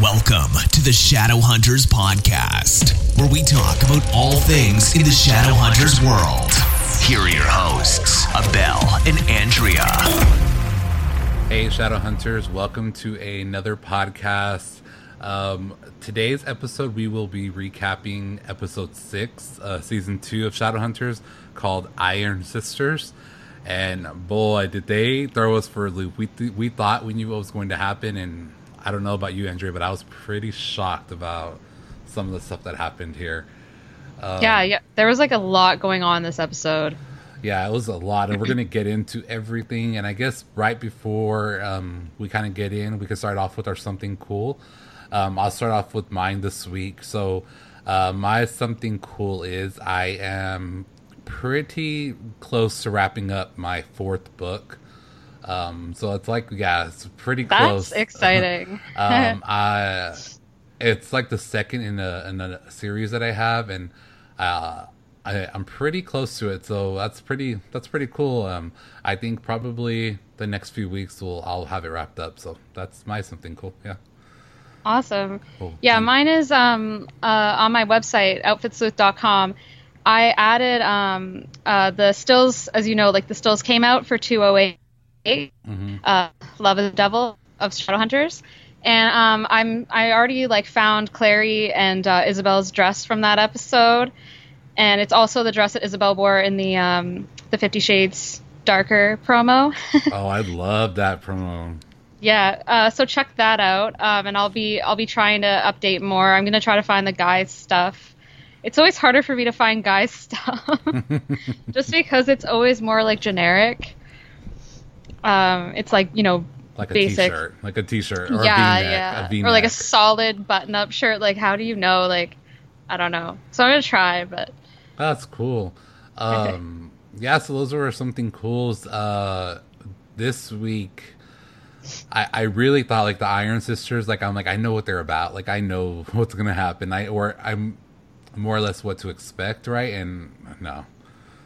Welcome to the Shadow Hunters Podcast, where we talk about all things in the Shadow Hunters world. Here are your hosts, Abel and Andrea. Hey, Shadow Hunters, welcome to another podcast. Um, today's episode, we will be recapping episode six, uh, season two of Shadow Hunters, called Iron Sisters. And boy, did they throw us for a loop. We, th- we thought we knew what was going to happen, and I don't know about you, Andrea, but I was pretty shocked about some of the stuff that happened here. Um, yeah, yeah, there was like a lot going on this episode. Yeah, it was a lot, and we're gonna get into everything. And I guess right before um, we kind of get in, we can start off with our something cool. Um, I'll start off with mine this week. So, uh, my something cool is I am pretty close to wrapping up my fourth book. Um, so it's like, yeah, it's pretty close. That's exciting. um, I, it's like the second in a, in a series that I have, and uh, I, I'm pretty close to it. So that's pretty, that's pretty cool. Um, I think probably the next few weeks will I'll have it wrapped up. So that's my something cool. Yeah. Awesome. Cool. Yeah, mine is um, uh, on my website, outfitsleuth.com. I added um, uh, the stills, as you know, like the stills came out for 208 mm-hmm. uh, Love of the Devil of Shadowhunters, and um, I'm I already like found Clary and uh, Isabel's dress from that episode, and it's also the dress that Isabel wore in the um, the Fifty Shades Darker promo. oh, I love that promo. Yeah, uh, so check that out, um, and I'll be I'll be trying to update more. I'm gonna try to find the guys stuff. It's always harder for me to find guys stuff, just because it's always more like generic. Um, it's like you know like a basic. t-shirt, like a t-shirt, or yeah, a yeah, a V-neck. or like a solid button-up shirt. Like, how do you know? Like, I don't know. So I'm gonna try, but that's cool. Um, yeah, so those were something cool. Uh, this week, I, I really thought like the Iron Sisters. Like, I'm like, I know what they're about. Like, I know what's gonna happen. I or I'm more or less what to expect, right? And no,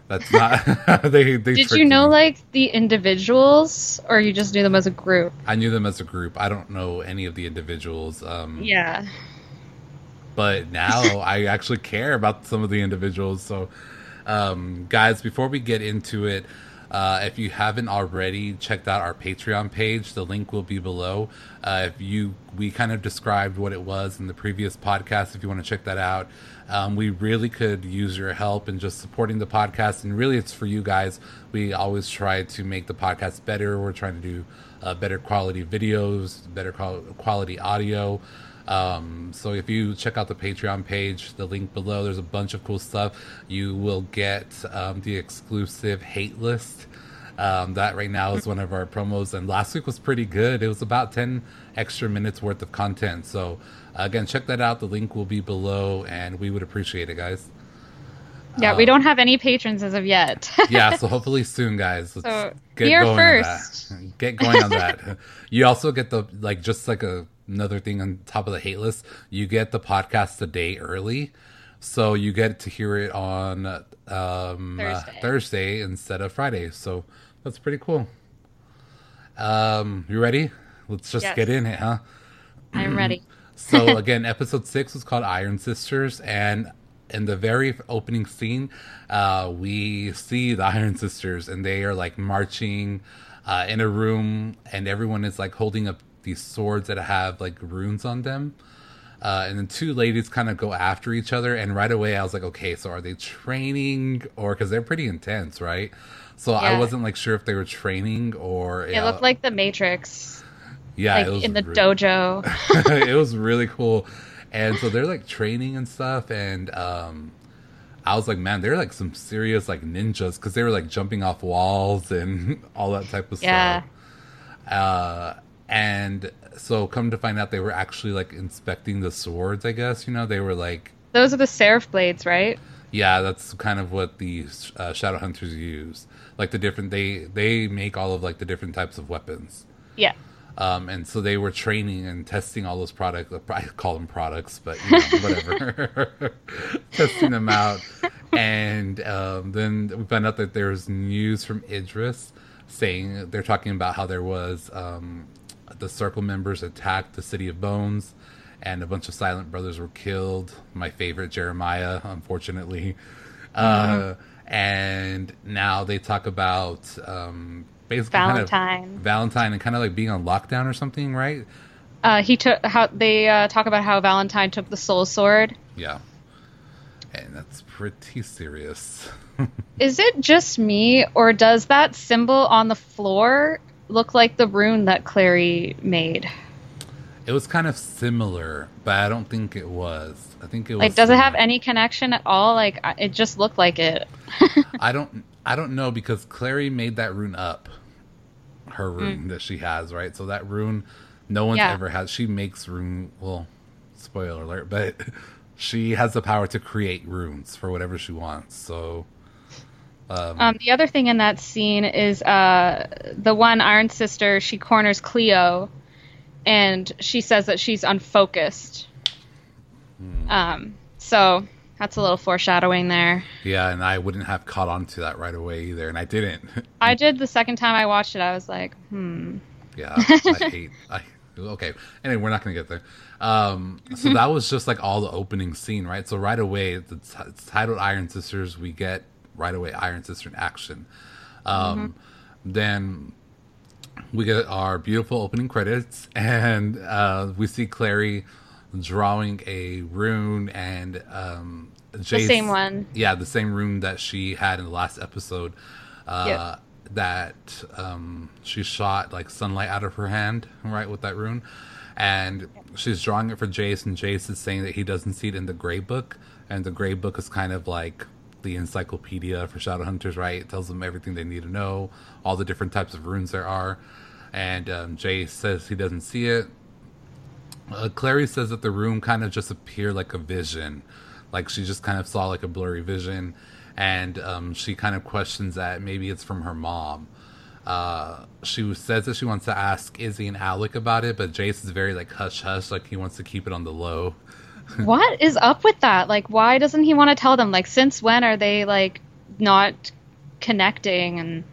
that's not. they, they Did you know me. like the individuals, or you just knew them as a group? I knew them as a group. I don't know any of the individuals. Um, yeah. But now I actually care about some of the individuals. So, um, guys, before we get into it, uh, if you haven't already checked out our Patreon page, the link will be below. Uh, if you, we kind of described what it was in the previous podcast. If you want to check that out, um, we really could use your help in just supporting the podcast. And really, it's for you guys. We always try to make the podcast better. We're trying to do uh, better quality videos, better quality audio. Um, so if you check out the Patreon page, the link below, there's a bunch of cool stuff. You will get um, the exclusive hate list. Um, that right now is one of our promos, and last week was pretty good. It was about 10 extra minutes worth of content. So again, check that out. The link will be below, and we would appreciate it, guys. Yeah, um, we don't have any patrons as of yet. yeah, so hopefully soon, guys. Let's so get going first. On that. Get going on that. You also get the like just like a, another thing on top of the hate list. You get the podcast a day early, so you get to hear it on um, Thursday. Thursday instead of Friday. So that's pretty cool. Um, you ready? Let's just yes. get in it, huh? I'm ready. so again, episode six was called Iron Sisters, and in the very opening scene, uh, we see the Iron Sisters, and they are like marching uh, in a room, and everyone is like holding up these swords that have like runes on them. Uh, and then two ladies kind of go after each other, and right away I was like, okay, so are they training or because they're pretty intense, right? So yeah. I wasn't like sure if they were training or it looked like the Matrix. Yeah, like in the really, dojo. it was really cool, and so they're like training and stuff, and um, I was like, man, they're like some serious like ninjas because they were like jumping off walls and all that type of yeah. stuff. Uh, and so come to find out, they were actually like inspecting the swords. I guess you know they were like those are the seraph blades, right? Yeah, that's kind of what the uh, shadow hunters use. Like the different they they make all of like the different types of weapons. Yeah. Um, and so they were training and testing all those products. I call them products, but you know, whatever. testing them out, and um, then we found out that there was news from Idris saying they're talking about how there was um, the circle members attacked the city of Bones, and a bunch of silent brothers were killed. My favorite Jeremiah, unfortunately. Uh, and now they talk about um, basically Valentine. kind of Valentine and kind of like being on lockdown or something, right? Uh, he took how they uh, talk about how Valentine took the soul sword. Yeah, and that's pretty serious. Is it just me, or does that symbol on the floor look like the rune that Clary made? It was kind of similar, but I don't think it was. I think it was Like, does it have any connection at all? Like, it just looked like it. I don't. I don't know because Clary made that rune up, her Mm. rune that she has, right? So that rune, no one's Yeah. ever had. She makes rune. Well, spoiler alert, but she has the power to create runes for whatever she wants. So Um, the other thing in that scene is uh, the one Iron Sister. She corners Cleo, and she says that she's unfocused. Um, so that's a little foreshadowing there. yeah, and I wouldn't have caught on to that right away either, and I didn't. I did the second time I watched it. I was like, hmm. Yeah, I hate. I okay. Anyway, we're not gonna get there. Um, so that was just like all the opening scene, right? So right away, the t- it's titled Iron Sisters. We get right away Iron Sister in action. Um, Then we get our beautiful opening credits, and uh, we see Clary drawing a rune and um, Jace, same one. Yeah, the same rune that she had in the last episode. Uh, Yep. That um, she shot like sunlight out of her hand, right, with that rune, and she's drawing it for Jace, and Jace is saying that he doesn't see it in the Gray Book, and the Gray Book is kind of like the encyclopedia for Shadowhunters, right? It tells them everything they need to know, all the different types of runes there are, and um, Jace says he doesn't see it. Uh, Clary says that the rune kind of just appeared like a vision, like she just kind of saw like a blurry vision, and um, she kind of questions that maybe it's from her mom. Uh, she says that she wants to ask Izzy and Alec about it, but Jace is very like hush hush, like he wants to keep it on the low. what is up with that? Like, why doesn't he want to tell them? Like, since when are they like not connecting? And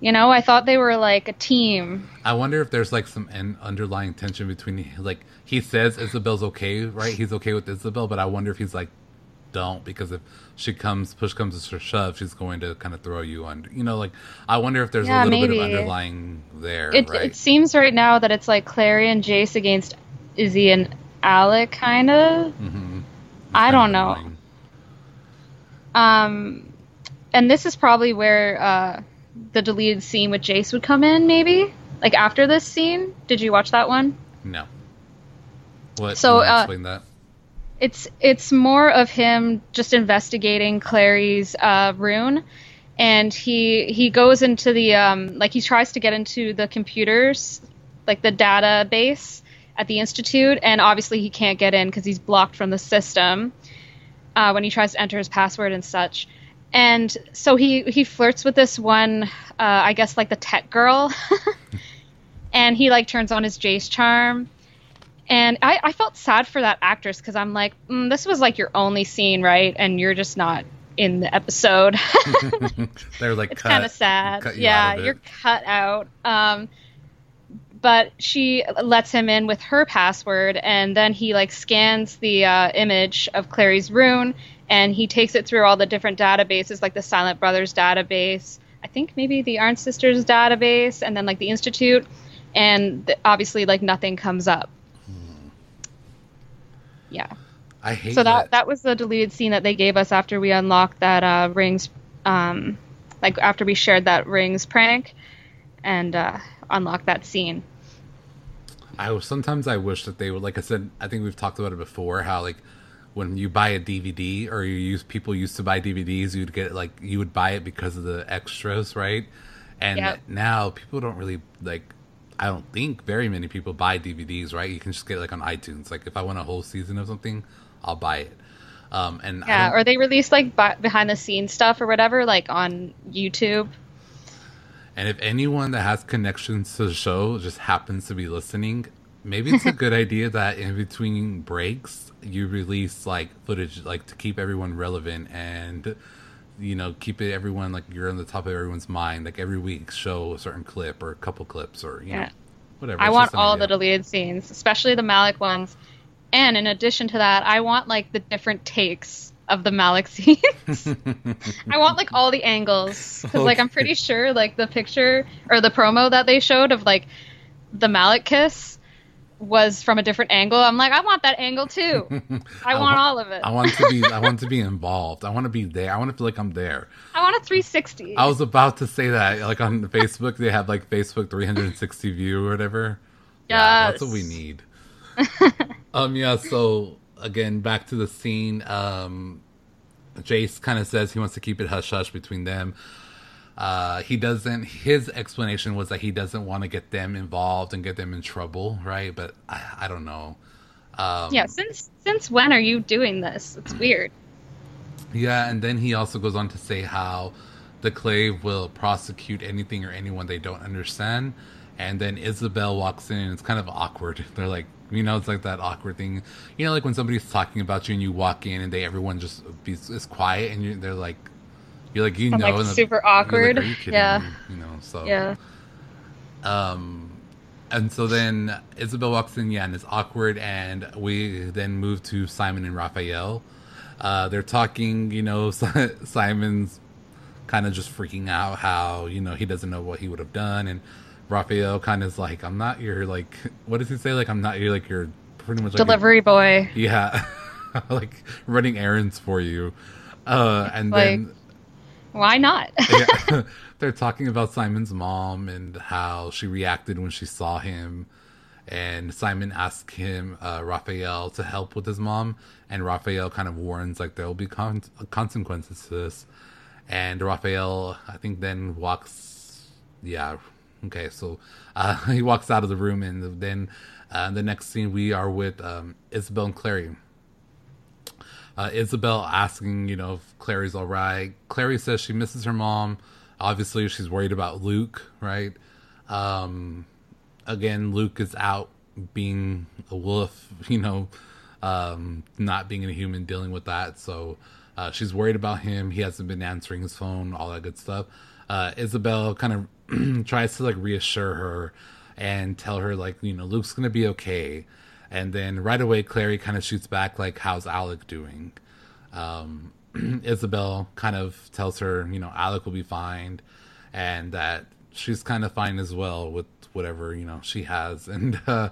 you know, I thought they were like a team. I wonder if there's like some an underlying tension between like he says Isabel's okay, right? He's okay with Isabel, but I wonder if he's like don't because if she comes push comes to shove, she's going to kind of throw you under. You know, like I wonder if there's Yeah, a little bit of underlying there, It right? it seems right now that it's like Clary and Jace against Izzy and Alec, kind of. Mm-hmm. I don't know. Um, and this is probably where uh, the deleted scene with Jace would come in, maybe. Like after this scene, did you watch that one? No. What? So, uh, explain that. It's it's more of him just investigating Clary's uh, rune, and he he goes into the um, like he tries to get into the computers, like the database at the institute, and obviously he can't get in because he's blocked from the system uh, when he tries to enter his password and such. And so he he flirts with this one, uh, I guess like the tech girl, and he like turns on his Jace charm. And I, I felt sad for that actress because I'm like, mm, this was like your only scene, right? And you're just not in the episode. They're like it's kind of sad. you yeah, out of it. you're cut out. Um, but she lets him in with her password, and then he like scans the uh, image of Clary's rune, and he takes it through all the different databases, like the Silent Brothers database. I think maybe the Iron Sisters database, and then like the Institute, and th- obviously like nothing comes up. Hmm. Yeah. I hate So that that. that was the deleted scene that they gave us after we unlocked that uh, rings, um, like after we shared that rings prank, and uh, unlocked that scene. I sometimes I wish that they would, like I said, I think we've talked about it before. How like when you buy a DVD or you use people used to buy DVDs, you'd get like you would buy it because of the extras, right? And Yep. now people don't really like. I don't think very many people buy DVDs, right? You can just get it, like on iTunes. Like if I want a whole season of something, I'll buy it. Um, and Yeah, or they release like behind the scenes stuff or whatever, like on YouTube. And if anyone that has connections to the show just happens to be listening, maybe it's a good idea that in between breaks you release like footage like to keep everyone relevant and you know keep it everyone like you're on the top of everyone's mind. Like every week show a certain clip or a couple clips or you know Yeah. whatever. I It's want all the deleted scenes, especially the Malec ones, And in addition to that, I want like the different takes of the Malec scenes. I want like all the angles because like I'm pretty sure like the picture or the promo that they showed of like the Malec kiss was from a different angle. I'm like, I want that angle too. I, I want, want, all of it. I want to be I want to be involved. I want to be there. I want to feel like I'm there. I want a 360. I was about to say that. Like on Facebook, they have like Facebook 360 view or whatever. Yes. Yeah, that's what we need. um yeah, so again back to the scene. Um Jace kind of says he wants to keep it hush hush between them. Uh, he doesn't. His explanation was that he doesn't want to get them involved and get them in trouble, right? But I, I don't know. Um, yeah, since since when are you doing this? It's weird. Yeah, and then he also goes on to say how the Clave will prosecute anything or anyone they don't understand. And then Isabel walks in, and it's kind of awkward. They're like, you know, it's like that awkward thing. You know, like when somebody's talking about you and you walk in and they everyone just be, is quiet and you, they're like, you're like you I'm know, like super the, awkward. Like, yeah, me? you know, so yeah. Um, and so then Isabel walks in, yeah, and it's awkward, and we then move to Simon and Raphael. Uh, they're talking, you know, Simon's kind of just freaking out how you know he doesn't know what he would have done, and Raphael kind of is like, "I'm not your like, what does he say? Like, I'm not your like your pretty much like delivery your, boy." Yeah, like running errands for you, uh, and like, then why not? yeah, they're talking about Simon's mom and how she reacted when she saw him. And Simon asks him, uh, Raphael, to help with his mom. And Raphael kind of warns, like, there will be con- consequences to this. And Raphael, I think, then walks. Yeah, okay. So uh, he walks out of the room. And then uh, the next scene, we are with um, Isabel and Clary uh, Isabel asking, you know, if Clary's all right. Clary says she misses her mom. Obviously, she's worried about Luke, right? Um, again, Luke is out being a wolf, you know, um, not being a human, dealing with that. So uh, she's worried about him. He hasn't been answering his phone, all that good stuff. Uh, Isabel kind of tries to like reassure her and tell her like, you know, Luke's gonna be okay. And then right away, Clary kind of shoots back, like, how's Alec doing? Um, Isabel kind of tells her, you know, Alec will be fine and that she's kind of fine as well with whatever, you know, she has. And uh,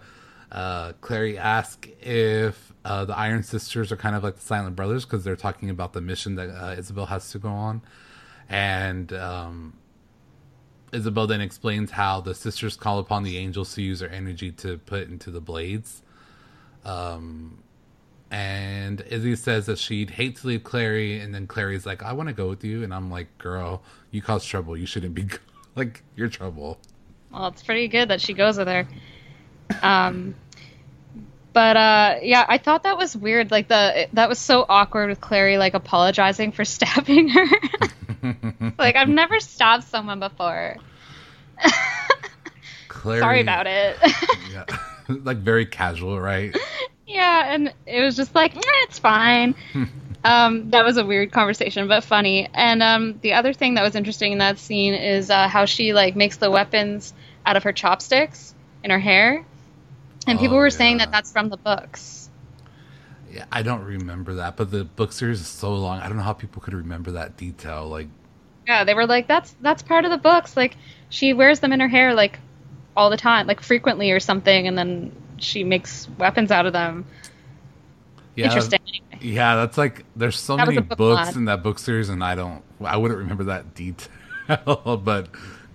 uh, Clary asks if uh, the Iron Sisters are kind of like the Silent Brothers because they're talking about the mission that uh, Isabel has to go on. And um, Isabel then explains how the sisters call upon the angels to use their energy to put into the blades um, and Izzy says that she'd hate to leave Clary, and then Clary's like, "I want to go with you," and I'm like, "Girl, you cause trouble. You shouldn't be like you're trouble." Well, it's pretty good that she goes with her. Um, but uh, yeah, I thought that was weird. Like the that was so awkward with Clary like apologizing for stabbing her. like I've never stabbed someone before. Clary, Sorry about it. yeah. like very casual, right? Yeah, and it was just like, eh, it's fine. um, that was a weird conversation, but funny. And um, the other thing that was interesting in that scene is uh, how she like makes the weapons out of her chopsticks in her hair, and people oh, were yeah. saying that that's from the books. Yeah, I don't remember that, but the book series is so long. I don't know how people could remember that detail. Like, yeah, they were like, that's that's part of the books. Like, she wears them in her hair like all the time, like frequently or something, and then she makes weapons out of them. Yeah, Interesting. Yeah, that's like there's so that many book books in that book series, and I don't, I wouldn't remember that detail, but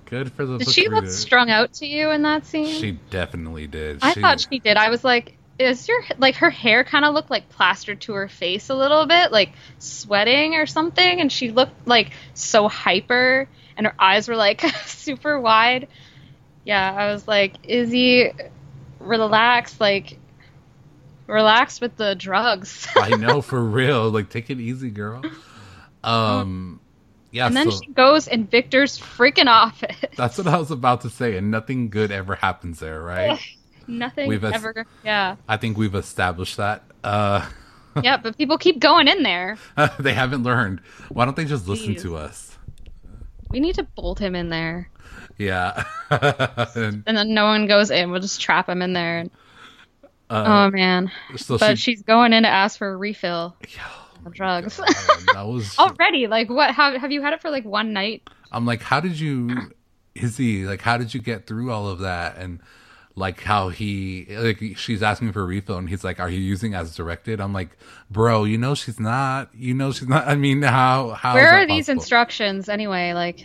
good for the. Did she look strung out to you in that scene? She definitely did. I she, thought she did. I was like, is your like her hair kind of looked like plastered to her face a little bit, like sweating or something, and she looked like so hyper, and her eyes were like super wide yeah, I was like, Izzy, relax, like, relax with the drugs. I know for real. Like, take it easy, girl. Um, yeah. And then so, she goes in Victor's freaking office. That's what I was about to say, and nothing good ever happens there, right? Nothing we've ever. yeah. I think we've established that. Uh, yeah, but people keep going in there. they haven't learned. Why don't they just listen to us? We need to bolt him in there. Yeah. and, and, then no one goes in. We'll just trap him in there. Uh, oh man! So but she, she's going in to ask for a refill of drugs. that was already like what? How have you had it for like one night? I'm like, how did you? Is he like? How did you get through all of that? And like how he like she's asking for a refill and he's like are you using as directed? I'm like bro you know she's not you know she's not i mean how how where are these instructions anyway? Like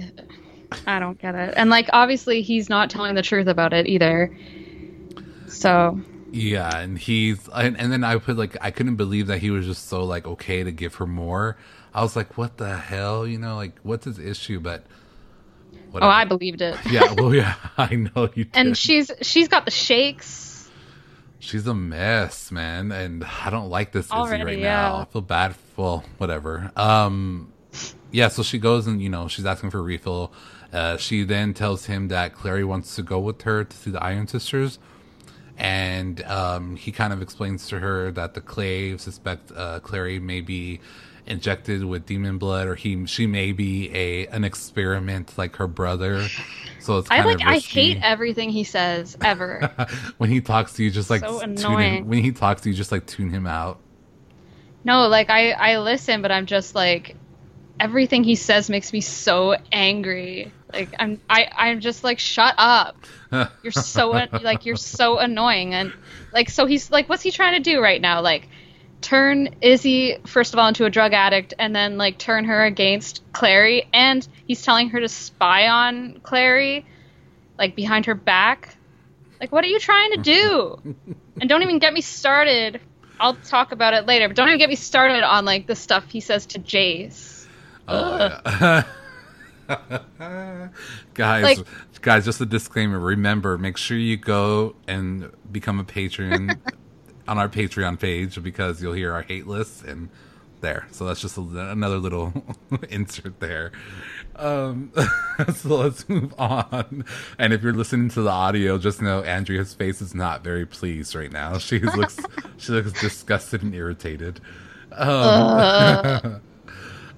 i don't get it. And like obviously he's not telling the truth about it either. So. Yeah and he's and, and then i put like i couldn't believe that he was just so like okay to give her more. I was like what the hell? You know like what's his issue? But Whatever. Oh, I believed it. yeah, well, yeah, I know you. Did. And she's she's got the shakes. She's a mess, man, and I don't like this Already, Izzy right yeah. now. I feel bad. Well, whatever. Um, yeah. So she goes and you know she's asking for a refill. Uh, she then tells him that Clary wants to go with her to see the Iron Sisters, and um, he kind of explains to her that the Clave suspect uh, Clary may be injected with demon blood or he she may be a an experiment like her brother. So it's i like i hate everything he says ever. When he talks to you just like so annoying. Him, when he talks to you just like tune him out. No like i i listen but i'm just like everything he says makes me so angry. Like i'm i i'm just like shut up. You're so like you're so annoying. And like so he's like what's he trying to do right now? Like turn Izzy first of all into a drug addict and then like turn her against Clary and he's telling her to spy on Clary like behind her back. Like what are you trying to do? and don't even get me started. I'll talk about it later, but don't even get me started on like the stuff he says to Jace. Oh, yeah. guys, like, guys, just a disclaimer. Remember, make sure you go and become a patron on our Patreon page because you'll hear our hate lists and there. So that's just a, another little insert there. Um, so let's move on. And if you're listening to the audio, just know Andrea's face is not very pleased right now. She looks she looks disgusted and irritated. Um, uh.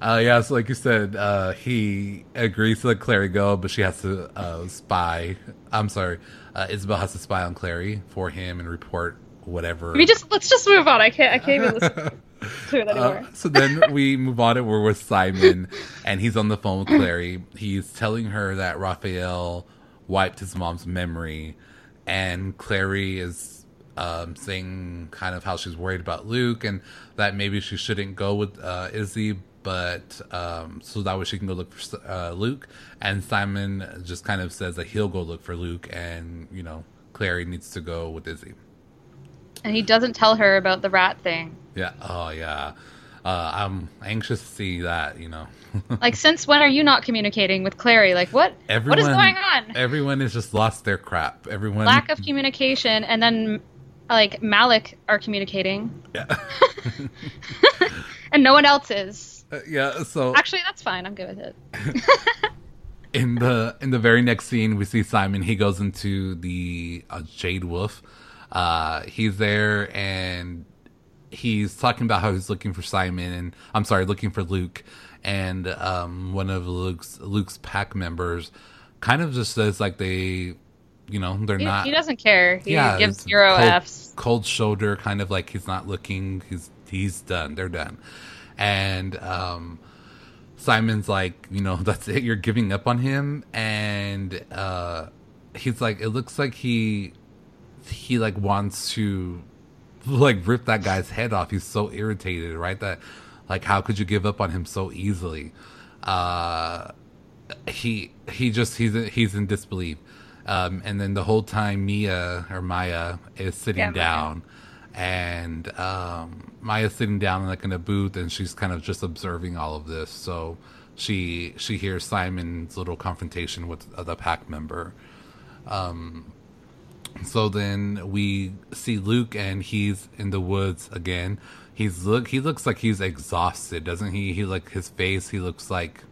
uh, yeah, so like you said, uh, he agrees to let Clary go, but she has to uh, spy. I'm sorry, uh, Isabel has to spy on Clary for him and report whatever. We just let's just move on. I can't. I can't even listen to it anymore. Uh, so then we move on and we're with Simon, and he's on the phone with Clary. He's telling her that Raphael wiped his mom's memory, and Clary is um, saying kind of how she's worried about Luke and that maybe she shouldn't go with uh, Izzy, but um, so that way she can go look for uh, Luke. And Simon just kind of says that he'll go look for Luke, and you know Clary needs to go with Izzy and he doesn't tell her about the rat thing. Yeah. Oh, yeah. Uh, I'm anxious to see that. You know. like, since when are you not communicating with Clary? Like, what? Everyone, what is going on? Everyone has just lost their crap. Everyone. Lack of communication, and then like Malec are communicating. Yeah. and no one else is. Uh, yeah. So actually, that's fine. I'm good with it. in the in the very next scene, we see Simon. He goes into the uh, Jade Wolf uh, he's there and he's talking about how he's looking for Simon and I'm sorry, looking for Luke. And um, one of Luke's Luke's pack members kind of just says like they, you know, they're he, not. He doesn't care. He yeah, gives zero cold, Fs. Cold shoulder, kind of like he's not looking. He's he's done. They're done. And um, Simon's like, you know, that's it. You're giving up on him, and uh, he's like, it looks like he he like wants to like rip that guy's head off. He's so irritated, right? That like how could you give up on him so easily? Uh he he just he's he's in disbelief. Um and then the whole time Mia or Maya is sitting yeah, down and um Maya's sitting down like in a booth and she's kind of just observing all of this. So she she hears Simon's little confrontation with the pack member. Um so then we see Luke and he's in the woods again. He's look he looks like he's exhausted, doesn't he? He like his face, he looks like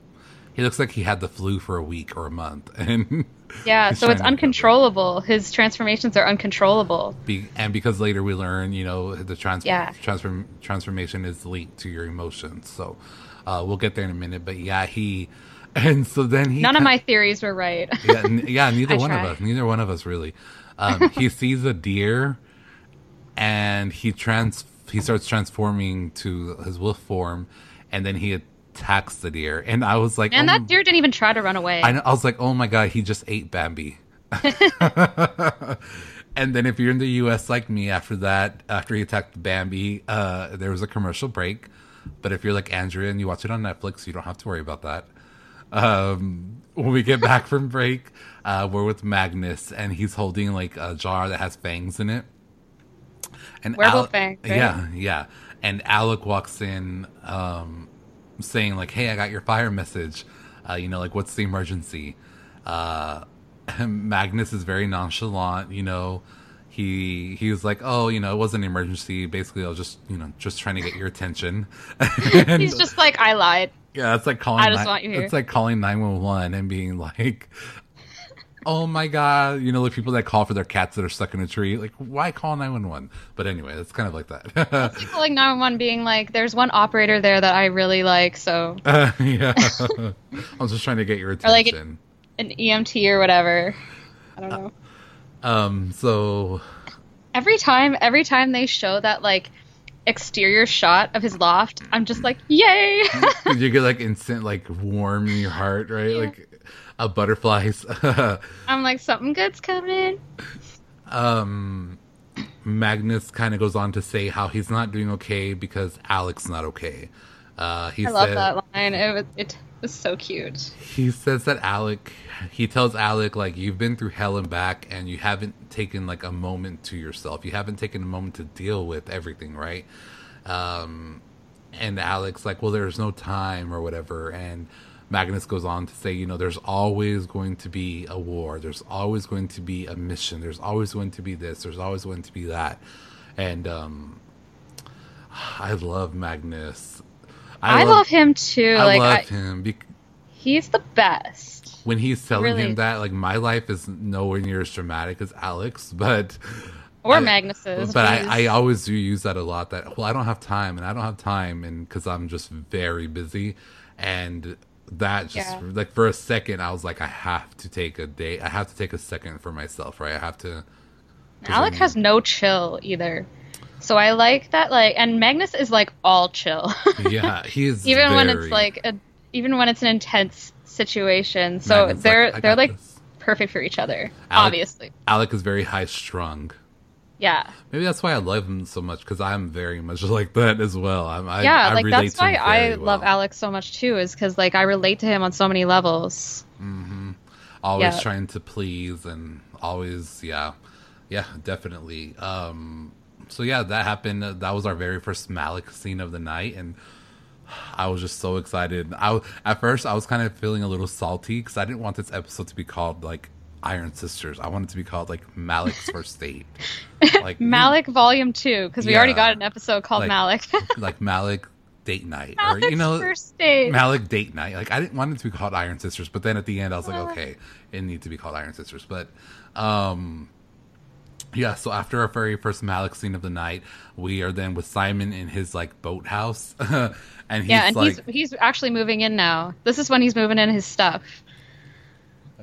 he looks like he had the flu for a week or a month. And yeah so it's uncontrollable. His transformations are uncontrollable. Be, and because later we learn you know the trans- yeah. transform transformation is linked to your emotions. So uh, we'll get there in a minute but yeah he and so then he none of my theories were right. Yeah, n- yeah neither one of us neither one of us really um, he sees a deer, and he trans he starts transforming to his wolf form, and then he attacks the deer. And I was like, And oh, that deer didn't even try to run away. I, know, I was like, oh my god, he just ate Bambi. and then if you're in the U.S. like me, after that, after he attacked Bambi, uh, there was a commercial break. But if you're like Andrea and you watch it on Netflix, you don't have to worry about that. Um, when we get back from break, uh, we're with Magnus, and he's holding like a jar that has fangs in it. And Werewolf fangs, right? yeah, yeah. And Alec walks in, um, saying like, "Hey, I got your fire message. Uh, you know, like, what's the emergency?" Uh, Magnus is very nonchalant. You know, he he was like, "Oh, you know, it wasn't an emergency. Basically, I was just you know just trying to get your attention." And- He's just like, I lied. yeah, it's like calling. I just ni- want you here. It's like calling nine one one and being like, "Oh my god!" You know, the people that call for their cats that are stuck in a tree. Like, why call nine one one? But anyway, it's kind of like that. People like 911 being like, there's one operator there that I really like, so Uh, yeah, I'm just trying to get your attention. Or like an EMT or whatever. I don't know. um, so Every time, every time they show that like exterior shot of his loft, I'm just like, yay! you get like instant like warm in your heart, right? Yeah. Like a butterflies. I'm like, something good's coming. um Magnus kind of goes on to say how he's not doing okay because Alec's not okay. Uh, he I love said, that line. It was, it was so cute. he says that Alec he tells Alec like you've been through hell and back and you haven't taken like a moment to yourself. You haven't taken a moment to deal with everything, right? Um and Alec's like, "Well, there's no time or whatever." And Magnus goes on to say, you know, there's always going to be a war. There's always going to be a mission. There's always going to be this. There's always going to be that. And um I love Magnus. I, love, him too. I like, love I, him because he's the best. when he's telling Really. him that, like my life is nowhere near as dramatic as Alec's, but Or I- Magnus's. But I, I always do use that a lot. That well, I don't have time, and I don't have time, and because I'm just very busy, and that just Yeah. like for a second, I was like, I have to take a day. I have to take a second for myself, right? I have to. Alec has no chill either. So I like that, like, and Magnus is like all chill. Yeah, he is even when it's like a, even when it's an intense situation. So Magnus, they're like, they're like this. perfect for each other. Alec- obviously, Alec is very high strung. Yeah, Maybe that's why I love him so much because I'm very much like that as well. I'm, I, yeah. I like that's why I very love. Alec so much too, is because like I relate to him on so many levels. Mm-hmm. Always Yeah. trying to please and always yeah yeah definitely um so yeah that happened that was our very first malec scene of the night and i was just so excited i at first i was kind of feeling a little salty because i didn't want this episode to be called like iron sisters i wanted it to be called like malec's first date like Malec Volume Two, because we already got an episode called Like- Malec. like malec date night or you know first date. Malec date night. Like I didn't want it to be called Iron Sisters, but then at the end I was like, Uh. okay, it needs to be called Iron Sisters. But um yeah, so after our very first Malec scene of the night, we are then with Simon in his like boathouse. and he's yeah, and like he's he's actually moving in now. This is when he's moving in his stuff.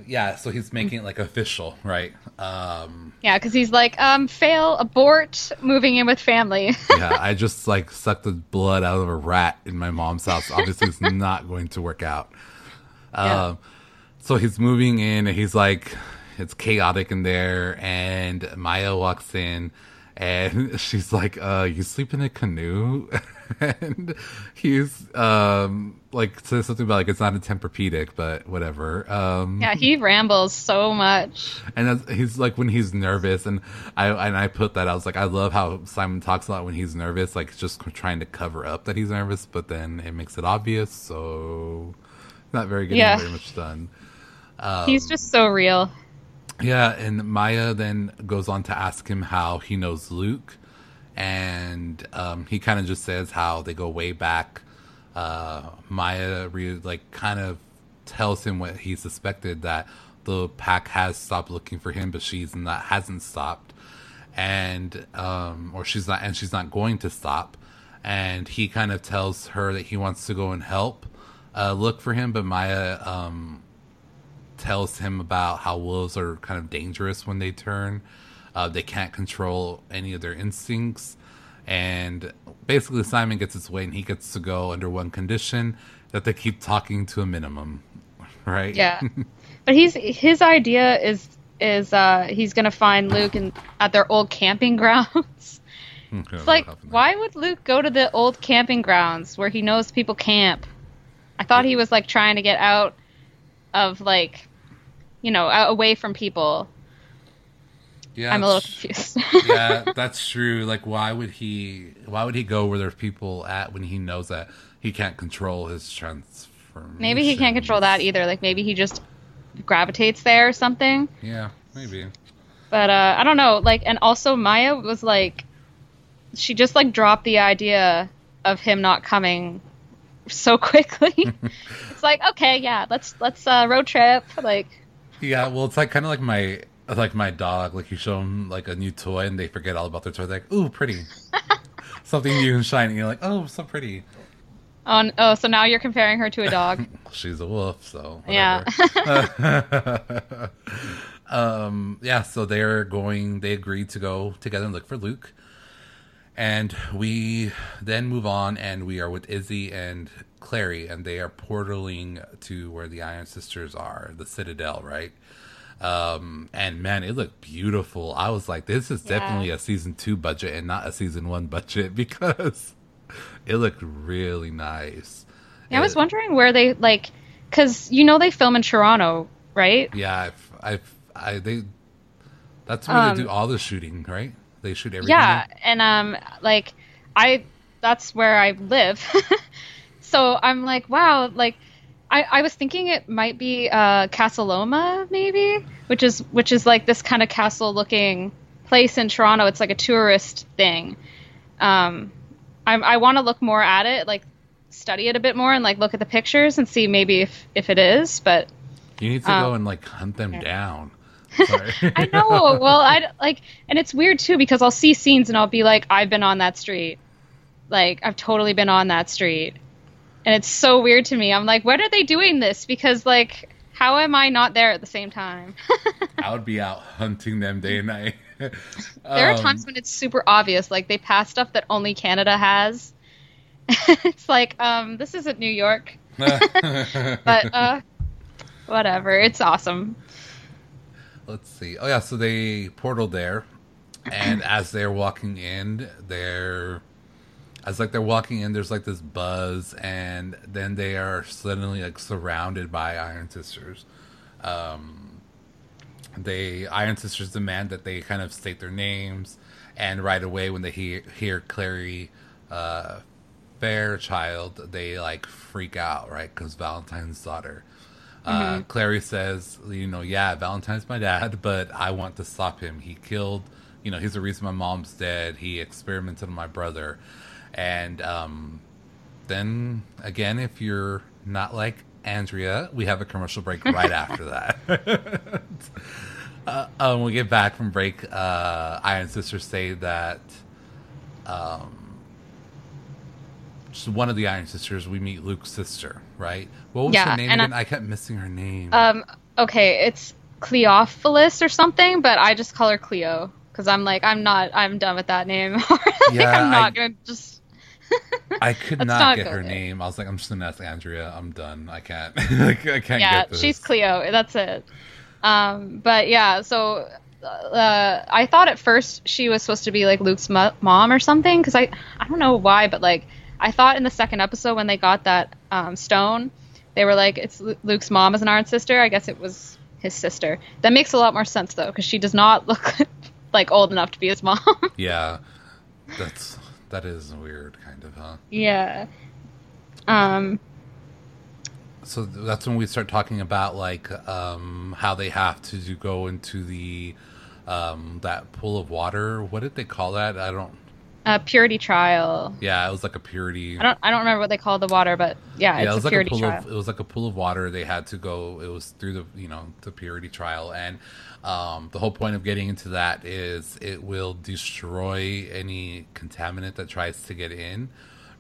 Yeah, so he's making it like official, right? Um Yeah, because he's like, um, fail, abort, moving in with family. yeah, I just like sucked the blood out of a rat in my mom's house. Obviously, it's not going to work out. Yeah. Um, so he's moving in, and he's like, it's chaotic in there. And Maya walks in, and she's like, "Uh, you sleep in a canoe?" And he's um like says something about like it's not a Tempur-Pedic, but whatever. Um, yeah, he rambles so much. and he's like when he's nervous and i and i put that i was like i love how simon talks a lot when he's nervous like just trying to cover up that he's nervous but then it makes it obvious so not very getting Yeah. very much done he's just so real. yeah and maya then goes on to ask him how he knows luke and um, he kind of just says how they go way back. Uh, maya re- like kind of tells him what he suspected that the pack has stopped looking for him but she's not hasn't stopped. And um or she's not and she's not going to stop. And he kind of tells her that he wants to go and help uh look for him but maya um tells him about how wolves are kind of dangerous when they turn Uh, they can't control any of their instincts, and basically Simon gets his way, and he gets to go under one condition that they keep talking to a minimum, right? Yeah, but he's his idea is is uh, he's gonna find Luke in, at their old camping grounds. Okay, It's like, what happened there? why would Luke go to the old camping grounds where he knows people camp? I thought he was like trying to get out of like, you know, away from people. Yeah, I'm a little confused. yeah, that's true. Like, why would he? Why would he go where there's people at when he knows that he can't control his transformation? maybe he can't control that either. Like maybe he just gravitates there or something. Yeah, maybe. But uh, I don't know. Like, and also Maya was like, she just like dropped the idea of him not coming so quickly. it's like, okay, yeah, let's let's uh, road trip. Like, Yeah, well, it's like kind of like my like my dog. Like you show them like a new toy, and they forget all about their toy. They're like, "Ooh, pretty." Something new and shiny. You're like, "Oh, so pretty." oh, oh, so now you're comparing her to a dog. She's a wolf, so Yeah. um, yeah. So they're going. They agreed to go together and look for Luke, and we then move on, and we are with Izzy and Clary, and they are portaling to where the Iron Sisters are, the Citadel, right? Um, and man, it looked beautiful. I was like, this is Yeah. definitely a season two budget and not a season one budget because it looked really nice. Yeah, I was wondering where they like, because you know they film in Toronto, right? Yeah, I've, I've, I they. That's where they Um, do all the shooting, right? They shoot everything. Yeah, and um, like I, that's where I live. so I'm like, wow, like I, I was thinking it might be uh, Casa Loma, maybe, which is which is like this kind of castle-looking place in Toronto. It's like a tourist thing. Um, I, I want to look more at it, like study it a bit more, and like look at the pictures and see maybe if if it is. But You need to um, go and like hunt them down. I know. Well, I like, and it's weird too because I'll see scenes and I'll be like, I've been on that street. Like, I've totally been on that street. And it's so weird to me. I'm like, when are they doing this? Because, like, how am I not there at the same time? I would be out hunting them day and night. there are Um, times when it's super obvious. Like, they pass stuff that only Canada has. it's like, um, this isn't New York. But, uh, whatever. It's awesome. Let's see. Oh yeah, so they portal there, and as they're walking in, they're as like they're walking in, there's like this buzz, and then they are suddenly like surrounded by Iron Sisters. Um, they Iron Sisters demand that they kind of state their names, and right away when they hear hear Clary uh, Fairchild, they like freak out, right? Because Valentine's daughter. Uh, Clary says, you know, yeah, Valentine's my dad, but I want to stop him. He killed, you know, he's the reason my mom's dead. He experimented on my brother. And um, then again, if you're not like Andrea, we have a commercial break right after that. uh, when we get back from break, uh, Iron Sisters say that um, just one of the Iron Sisters, we meet Luke's sister, right? What was Yeah, her name and I- I, kept missing her name. Um, okay, it's Cleophilus or something, but I just call her Cleo because I'm like, I'm not, I'm done with that name. like, Yeah, I'm not I- gonna just. I could not get her there. name. I was like, I'm just gonna ask Andrea. I'm done. I can't. Like, I can't yeah, get this. she's Cleo. That's it. Um, but yeah, so uh, I thought at first she was supposed to be like Luke's mo- mom or something because I I don't know why, but like I thought in the second episode when they got that um, stone, they were like it's Lu- Luke's mom as an Iron sister. I guess it was his sister. That makes a lot more sense though because she does not look like old enough to be his mom. Yeah, that's that is weird, kind of, huh? yeah. Um. So that's when we start talking about like um, how they have to do- go into the um, that pool of water. What did they call that? I don't. A purity trial. Yeah, it was like a purity. I don't. I don't remember what they called the water, but yeah, yeah, it's it was a like a purity pool trial. of it was like a pool of water. They had to go. It was through the you know the purity trial, and um, the whole point of getting into that is it will destroy any contaminant that tries to get in,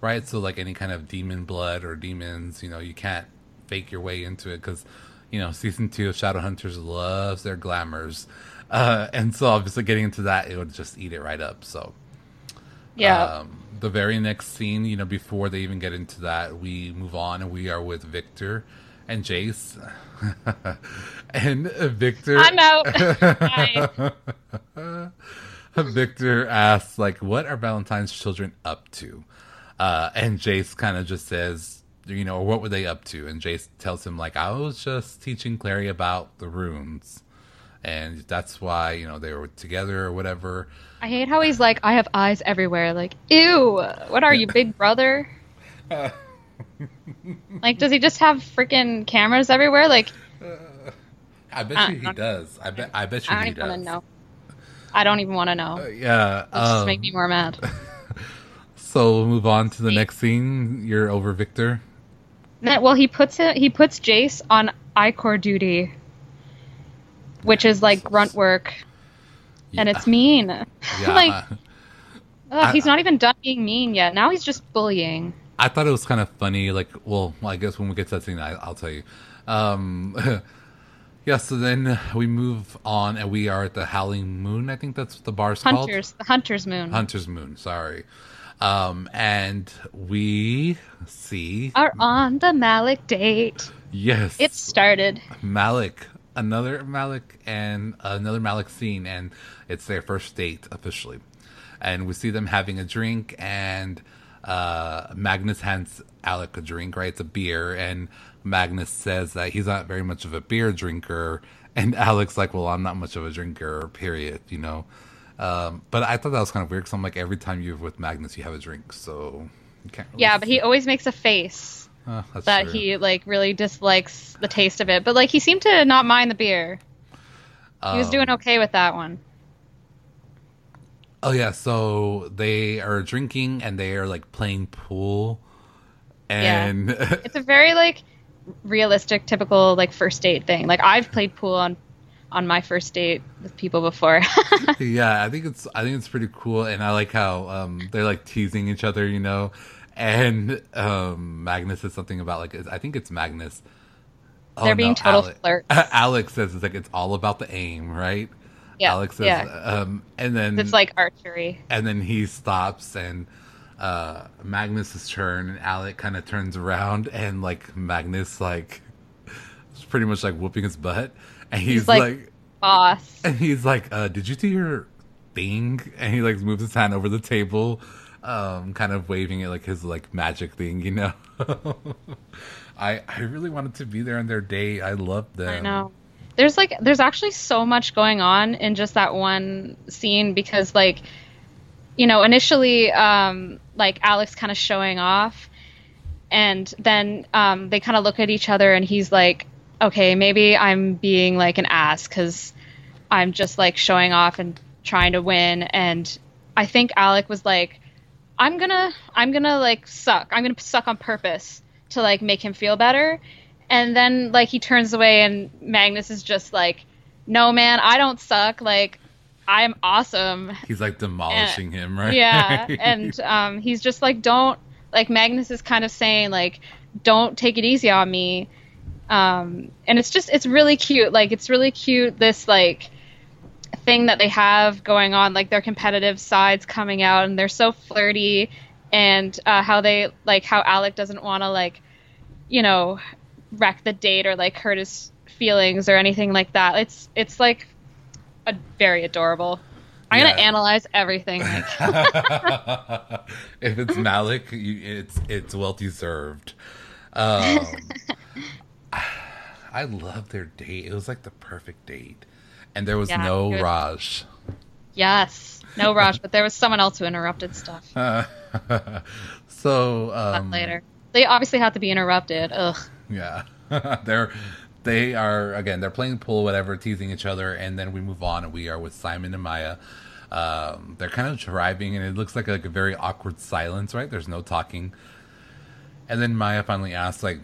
right? So like any kind of demon blood or demons, you know, you can't fake your way into it because you know season two of Shadowhunters loves their glamours. Uh, and so obviously getting into that, it would just eat it right up. So Yeah. um, the very next scene, you know, before they even get into that, we move on and we are with Victor and Jace. and Victor I'm out. Victor asks, like, what are Valentine's children up to? Uh, and Jace kind of just says, you know, what were they up to? And Jace tells him, like, I was just teaching Clary about the runes. And that's why, you know, they were together or whatever. I hate how he's like, I have eyes everywhere. Like, ew, what are you, big brother? like, does he just have freaking cameras everywhere? Like, I bet Uh, you he does. I bet. I bet you I don't he even want does. to know. I don't even want to know. It Yeah. just Um, make me more mad. so we'll move on to the next scene. You're over Victor. Well, he puts it. He puts Jace on ichor duty, which is like grunt work, and it's mean. Yeah. like, I- ugh, he's not even done being mean yet. Now he's just bullying. I thought it was kind of funny. Like, well, I guess when we get to that scene, I, I'll tell you. Um, yeah. So then we move on, and we are at the Howling Moon. I think that's what the bar's called. Hunters, the Hunter's Moon. Hunter's Moon. Sorry. Um, and we see are on the Malec date. yes, It started. Malec, another Malec, and another Malec scene, and it's their first date officially. And we see them having a drink, and uh, Magnus hands Alec a drink, right? It's a beer, and Magnus says that he's not very much of a beer drinker, and Alec's like, "Well, I'm not much of a drinker, period," you know. Um, but I thought that was kind of weird because I'm like, every time you're with Magnus, you have a drink, so you can't. Really Yeah, but he always makes a face Uh, that true. he like really dislikes the taste of it. But like he seemed to not mind the beer. He was Um, doing okay with that one. Oh yeah, so they are drinking and they are like playing pool, and It's a very like realistic, typical like first date thing. Like I've played pool on on my first date with people before. yeah, I think it's I think it's pretty cool, and I like how um, they're like teasing each other, you know. And um, Magnus says something about like I think it's Magnus. Oh, They're being total Alec. flirts. Alex says it's like it's all about the aim, right? yeah, Alex says, yeah. um, and then It's like archery. and then he stops and uh Magnus's turn and Alec kind of turns around and like Magnus like is pretty much like whooping his butt and he's, He's like- like, Boss. and he's like uh did you do your thing and he like moves his hand over the table um kind of waving it like his like magic thing you know I I really wanted to be there on their date I loved them I know. There's like there's actually so much going on in just that one scene because like you know, initially um like Alec's kind of showing off and then um they kind of look at each other and he's like, "Okay, maybe I'm being like an ass cuz I'm just like showing off and trying to win." And I think Alec was like, "I'm to I'm to like suck. I'm to suck on purpose to like make him feel better." and then like he turns away and Magnus is just like, "No, man, I don't suck. Like, I'm awesome." he's like demolishing him right Yeah, and um, he's just like, "Don't." Like Magnus is kind of saying like, "Don't take it easy on me." Um, and it's just it's really cute. Like it's really cute this like thing that they have going on, like their competitive sides coming out, and they're so flirty, and uh, how they like how Alec doesn't want to like, you know, wreck the date or like hurt his feelings or anything like that. It's it's like a very adorable. I'm Yeah. gonna analyze everything. Like, if it's Malec, you, it's it's well deserved. Um, I love their date. It was like the perfect date, and there was Yeah, no was- Raj. yes, no Raj, but there was someone else who interrupted stuff. so um, later, they obviously have to be interrupted. Ugh. Yeah, they're they are again. They're playing pool, whatever, teasing each other, and then we move on, and we are with Simon and Maya. Um, they're kind of driving, and it looks like like a very awkward silence. Right? There's no talking, and then Maya finally asks, like,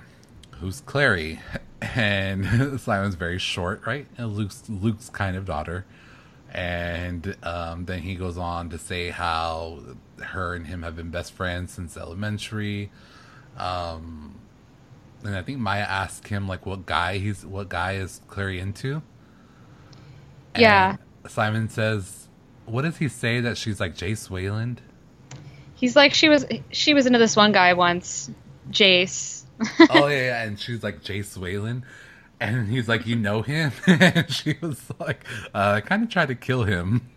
"Who's Clary?" And Simon's very short, right? And Luke's Luke's kind of daughter. And um, then he goes on to say how her and him have been best friends since elementary. Um, and I think Maya asked him like what guy he's what guy is Clary into. Yeah. Simon says, "What does he say that she's like Jace Wayland?" He's like she was she was into this one guy once, Jace. oh yeah, yeah, and she's like Jace Wayland, and he's like, "You know him?" and she was like, uh, "I kind of tried to kill him."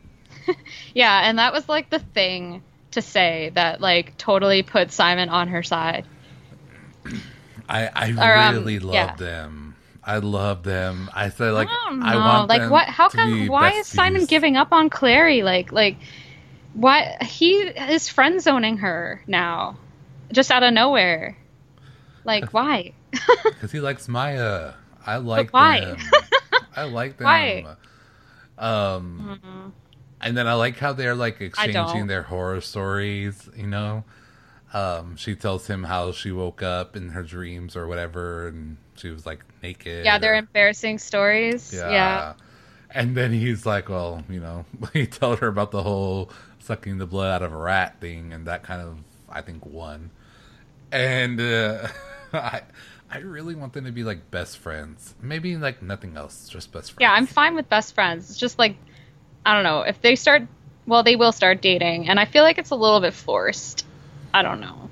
yeah, and that was like the thing to say that like totally put Simon on her side. I I or, um, really love yeah. them. I love them. I said like I, I want like what? How come? Why is Simon giving up on Clary? Like like why he is friend zoning her now, just out of nowhere. Like why? Because he likes Maya. I like why? them. I like them. Why? Um, mm-hmm. and then I like how they're like exchanging their horror stories. You know, um, she tells him how she woke up in her dreams or whatever, and she was like naked. Yeah, they're or, embarrassing stories. Yeah. yeah. And then he's like, well, you know, he told her about the whole sucking the blood out of a rat thing, and that kind of, I think, won. And uh, I, I really want them to be like best friends. Maybe like nothing else, just best friends. Yeah, I'm fine with best friends. It's just like, I don't know, if they start, well, they will start dating, and I feel like it's a little bit forced. I don't know.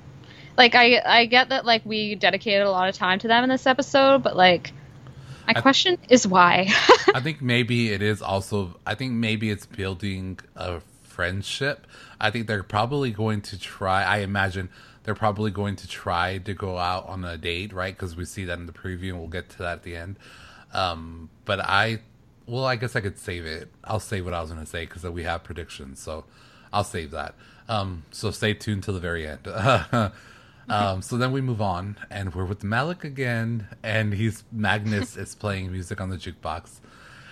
Like I I get that like we dedicated a lot of time to them in this episode, but like my I, question is why. I think maybe it is also I think maybe it's building a friendship. I think they're probably going to try I imagine they're probably going to try to go out on a date, right? Because we see that in the preview and we'll get to that at the end. Um, but I well, I guess I could save it. I'll save what I was going to say because we have predictions. So I'll save that. Um, so stay tuned till the very end. um, so then we move on, and we're with Malec again, and he's Magnus is playing music on the jukebox.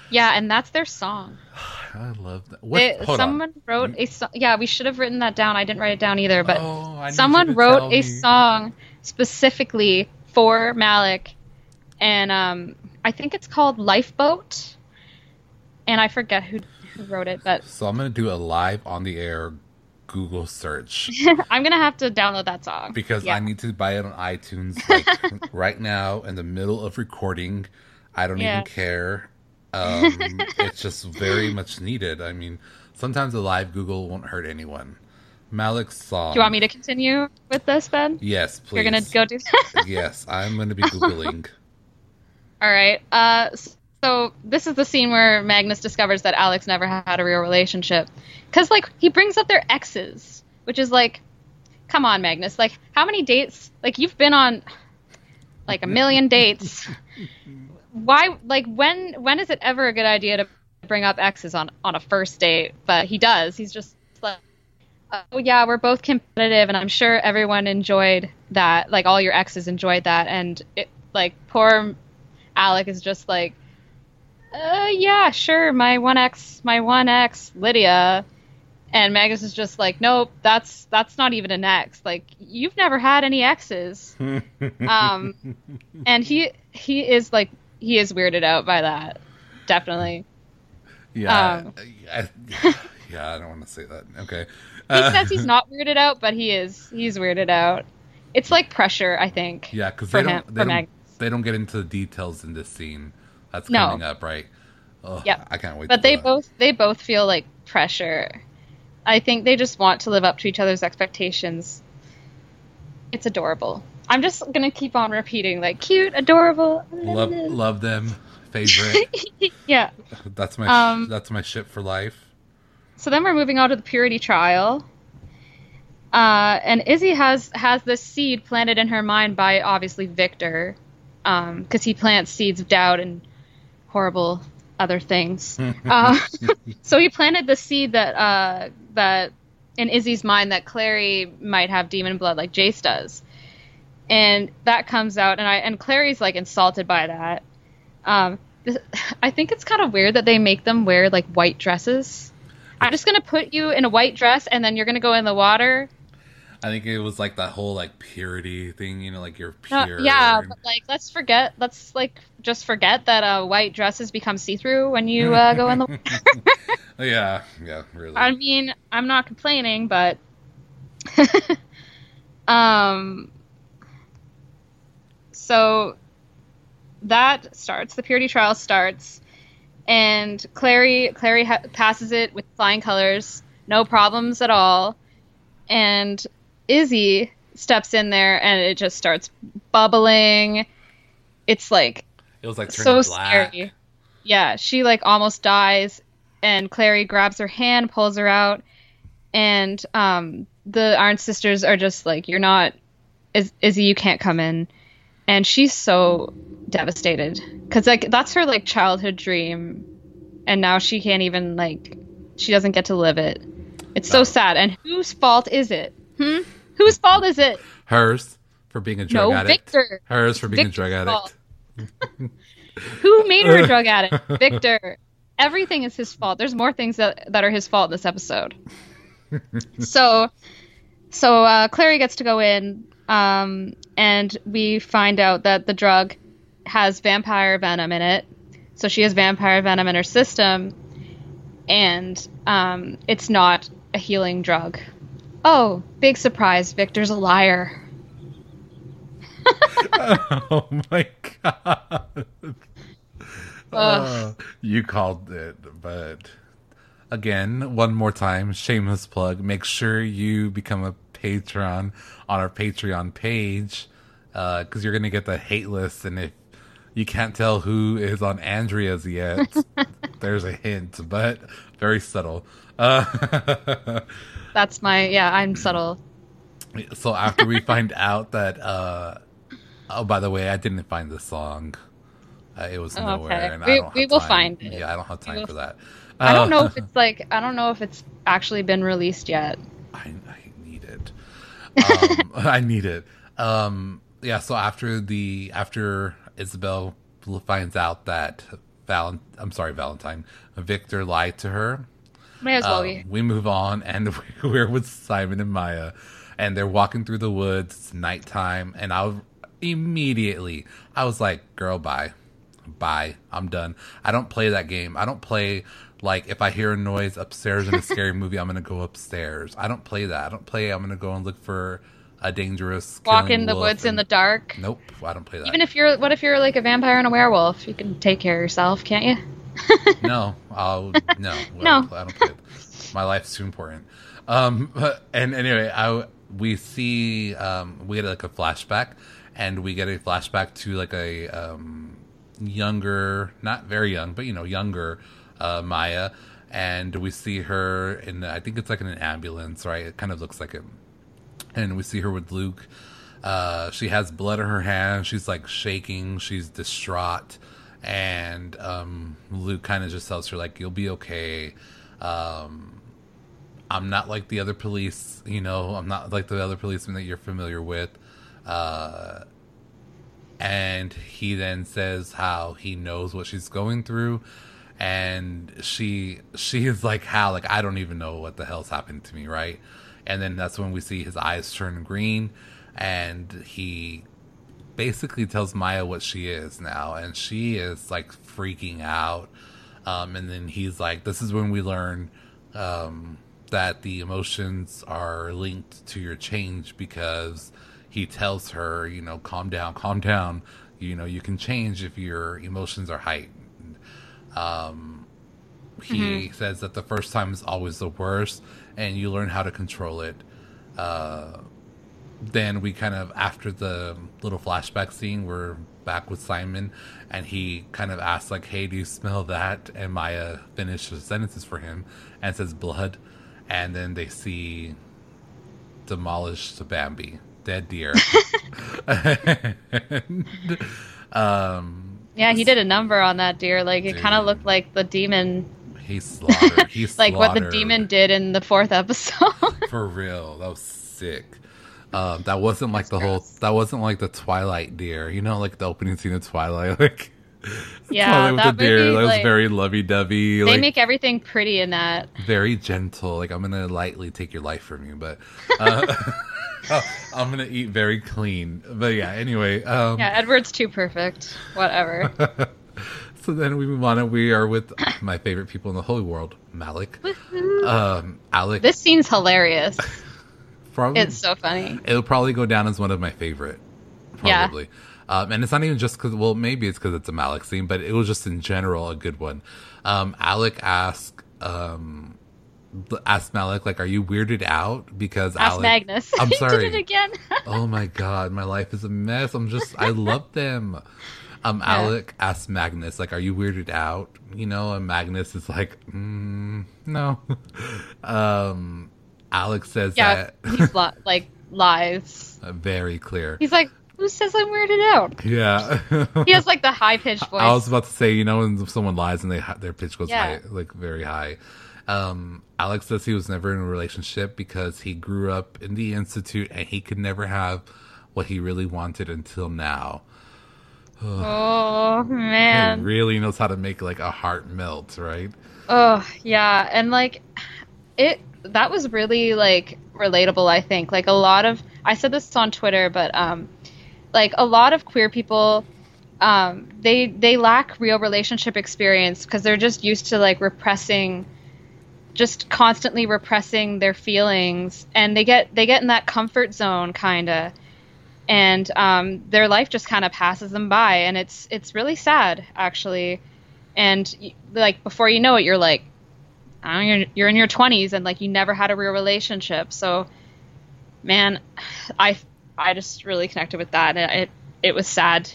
Yeah, and that's their song. I love that. What, someone on. wrote a song. Yeah, we should have written that down. I didn't write it down either, but oh, someone wrote a song specifically for Malec, and um, I think it's called Lifeboat. And I forget who who wrote it, but so I'm gonna do a live on the air Google search. I'm gonna have to download that song because yeah. I need to buy it on iTunes like right now in the middle of recording. I don't yeah. even care. Um, it's just very much needed. I mean, sometimes a live Google won't hurt anyone. Malec's song. Do you want me to continue with this, Ben? Yes, please. You're gonna go do that. yes, I'm gonna be googling. All right. Uh, so this is the scene where Magnus discovers that Alec's never had a real relationship, because like he brings up their exes, which is like, come on, Magnus. Like, how many dates? Like, you've been on like a million dates. Why? Like, when when is it ever a good idea to bring up exes on on a first date? But he does. He's just like, oh yeah, we're both competitive, and I'm sure everyone enjoyed that. Like, all your exes enjoyed that, and it like poor Alec is just like uh, yeah, sure, my one ex, my one ex, Lydia. And Magnus is just like, nope, that's that's not even an ex. Like, you've never had any exes. um, and he he is like he is weirded out by that, definitely. Yeah, um, I, yeah, I don't want to say that. Okay. Uh, he says he's not weirded out, but he is. He's weirded out. It's like pressure, I think. Yeah, because they don't they don't, they don't get into the details in this scene. That's coming no. up, right? Yeah, I can't wait. But they that. both they both feel like pressure. I think they just want to live up to each other's expectations. It's adorable. I'm just gonna keep on repeating like cute, adorable. Love love them. Favorite. yeah. That's my um, that's my ship for life. So then we're moving on to the purity trial. Uh, and Izzy has has this seed planted in her mind by obviously Victor, because um, he plants seeds of doubt and horrible other things. uh, so he planted the seed that uh, that in Izzy's mind that Clary might have demon blood like Jace does, and that comes out, and I and Clary's like insulted by that. Um, I think it's kind of weird that they make them wear like white dresses. I'm just gonna put you in a white dress, and then you're gonna go in the water, I think it was like that whole like purity thing, you know, like you're pure. Yeah, but like let's forget, let's like just forget that uh, white dresses become see through when you uh, go in the. yeah, yeah, really. I mean, I'm not complaining, but. um. So that starts. The purity trial starts, and Clary Clary ha- passes it with flying colors, no problems at all. And Izzy steps in there and it just starts bubbling. It's like It was like so turning black. scary. Yeah, she like almost dies, and Clary grabs her hand, pulls her out, and um, the Iron sisters are just like, "You're not, Iz- Izzy, you can't come in," and she's so devastated because like that's her like childhood dream, and now she can't even like, she doesn't get to live it. It's so No. sad. And whose fault is it? Hmm. Whose fault is it? Hers for being a drug No, addict. Victor. Hers for being Victor's a drug addict. fault. Who made her a drug addict? Victor. Everything is his fault. There's more things that, that are his fault in this episode. so, so uh, Clary gets to go in, um, and we find out that the drug has vampire venom in it. So she has vampire venom in her system, and um, it's not a healing drug. Oh, big surprise! Victor's a liar. oh my god. Uh, you called it, but again, one more time, shameless plug. Make sure you become a patron on our Patreon page because you're going to get the hate list. And if you can't tell who is on Andrea's yet, there's a hint, but very subtle. Uh, That's my yeah. I'm subtle. so after we find out that, uh, oh, by the way, I didn't find the song. Uh, it was Oh, nowhere, okay. and We- I don't we will time. find it. Yeah, I don't have time for that. I don't Uh, know if it's like I don't know if it's actually been released yet. I, I. Um, I need it. Um, yeah. So after the after Isabelle finds out that Val, I'm sorry, Valentine, Victor lied to her. May as well Um, be. we move on, and we're with Simon and Maya, and they're walking through the woods. It's nighttime, and I immediately I was like, "Girl, bye, bye. I'm done. I don't play that game. I don't play like if I hear a noise upstairs in a scary movie, I'm gonna go upstairs. I don't play that. I don't play. I'm gonna go and look for a dangerous Walk in the woods in the dark. Nope, I don't play that. Even if you're what if you're like a vampire and a werewolf? You can take care of yourself, can't you? no, I'll no, I No. don't, I don't play it. My life's too important. Um, but- and anyway, I we see um we get like a flashback, and we get a flashback to like a um younger, not very young, but you know younger uh, Maya, and we see her in I think it's like in an ambulance, right? It kind of looks like it, and we see her with Luke. Uh, she has blood in her hand. She's like shaking. She's distraught, and um, Luke kind of just tells her like, "You'll be okay." Um, I'm not like the other police, you know. I'm not like the other policemen that you're familiar with. Uh, and he then says how he knows what she's going through, and she she is like, "How? Like I don't even know what the hell's happened to me, right?" And then that's when we see his eyes turn green, and he basically tells Maya what she is now, and she is like freaking out. Um, and then he's like, "This is when we learn um, that the emotions are linked to your change because he tells her, you know, calm down, calm down. You know, you can change if your emotions are heightened." Um, he says that the first time is always the worst, and you learn how to control it. Uh, then we kind of after the little flashback scene we're back with simon and he kind of asks like hey do you smell that? And maya finishes sentences for him and says blood. And then they see demolished bambi dead deer. And, um Yeah, he did a number on that deer. Like it kind of looked like the demon, he slaughtered he slaughtered like what the demon did in the fourth episode. For real, that was sick. Um, that wasn't like the whole. That wasn't like the Twilight deer. You know, like the opening scene of Twilight. Like, yeah, Twilight that the deer. movie, that was very lovey-dovey. they Like, make everything pretty in that. very gentle. Like, I'm gonna lightly take your life from you, but uh, I'm gonna eat very clean. But yeah. Anyway. Um, Yeah, Edward's too perfect. Whatever. So then we move on, and we are with my favorite people in the whole world, Malec. Um, Alec. this scene's hilarious. probably, It's so funny. It'll probably go down as one of my favorite. Yeah. Probably. Um, and it's not even just because, well, maybe it's because it's a Malec scene, but it was just in general a good one. Um, Alec asked, um, asked Malec, like, are you weirded out? Because Ask Alec, Magnus. I'm sorry. again. oh my god, my life is a mess. I'm just, I love them. Um, Alec asked Magnus, like, are you weirded out? You know, and Magnus is like, mm, no. um, Alex says yeah, that he's li- like lies. very clear. He's like, who says I'm weirded out? Yeah. He has like the high pitched voice. I was about to say, you know, when someone lies and they their pitch goes Yeah. high, like very high. Um, Alex says he was never in a relationship because he grew up in the institute and he could never have what he really wanted until now. oh He man. really knows how to make like a heart melt, right? Oh yeah, and like it that was really like relatable. I think like a lot of I said this on Twitter, but um, like a lot of queer people, um, they they lack real relationship experience because they're just used to like repressing, just constantly repressing their feelings, and they get they get in that comfort zone kind of. And um, their life just kind of passes them by, and it's it's really sad, actually. And like before you know it you're like you're, you're in your 20s and like you never had a real relationship. So man i i just really connected with that it it was sad.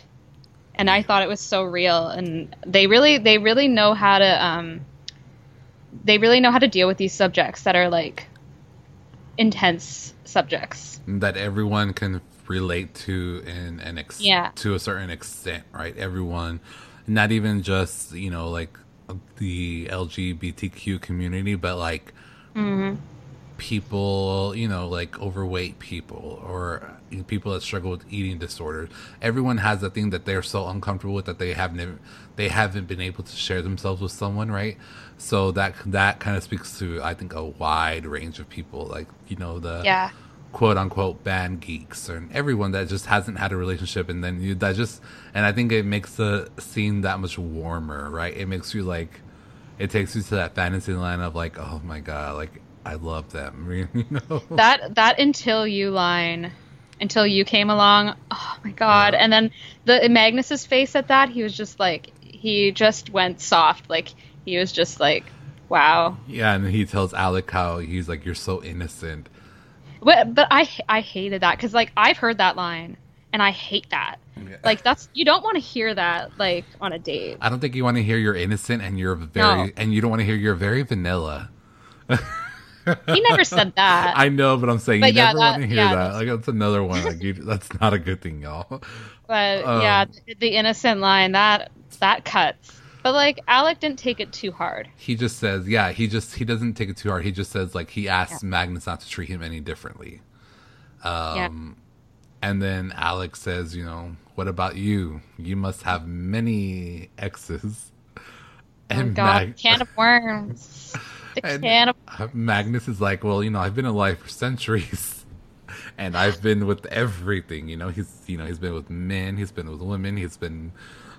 And i thought it was so real and they really they really know how to um they really know how to deal with these subjects that are like intense subjects That everyone can relate to in an ex- Yeah. to a certain extent, right? Everyone, not even just you know like uh, the LGBTQ community, but like mm-hmm. people, you know, like overweight people or people that struggle with eating disorders. Everyone has a thing that they're so uncomfortable with that they have never, they haven't been able to share themselves with someone, right? So that that kind of speaks to I think a wide range of people, like you know the yeah quote unquote band geeks and everyone that just hasn't had a relationship and then you that just and I think it makes the scene that much warmer, right? It makes you like it takes you to that fantasy land of like, oh my god, like I love them, you know? that that until you line until you came along oh my god Yeah. and then the magnus's face at that he was just like he just went soft like he was just like wow Yeah, and he tells Alec how he's like, You're so innocent. but, but i i hated that because like i've heard that line and i hate that like that's you don't want to hear that like on a date I don't think you want to hear you're innocent and you're very No. and you don't want to hear you're very vanilla. he never said that I know, but I'm saying But you yeah, never want to hear yeah, that. that's- Like that's another one. Like you, that's not a good thing, y'all. but um, yeah the innocent line that that cuts but like alec didn't take it too hard He just says, yeah, he just he doesn't take it too hard. He just says like he asks Magnus not to treat him any differently. Um and then Alex says, you know, what about you? You must have many exes. oh And god Mag- can of worms the And- can of Uh, Magnus is like, well, you know, I've been alive for centuries, and I've been with everything. You know, he's you know he's been with men, he's been with women, he's been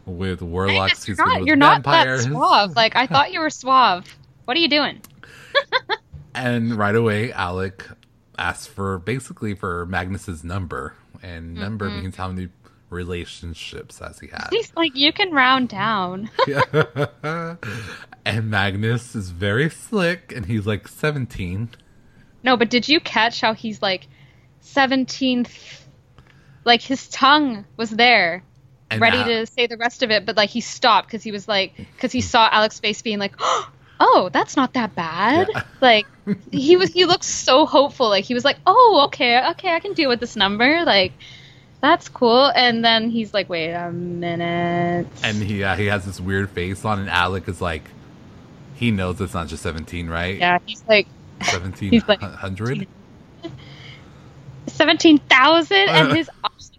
with warlocks, he's you're not, you're not that suave. Like I thought you were suave. What are you doing? And right away, Alec asks for basically for Magnus's number, and number Mm-hmm. means how many relationships has he had. He's like, you can round down. and Magnus is very slick, and he's like seventeen. no, but did you catch how he's like seventeenth? Like his tongue was there, And ready to say the rest of it, but like he stopped because he was like, because he saw Alec's face being like, oh, that's not that bad. Yeah. Like he was, he looked so hopeful. Like he was like, oh, okay, okay, I can deal with this number. Like that's cool. And then he's like, wait a minute. And he uh, he has this weird face on, and Alec is like, he knows it's not just seventeen, right? yeah, he's like. seventeen like- hundred. seventeen thousand, and his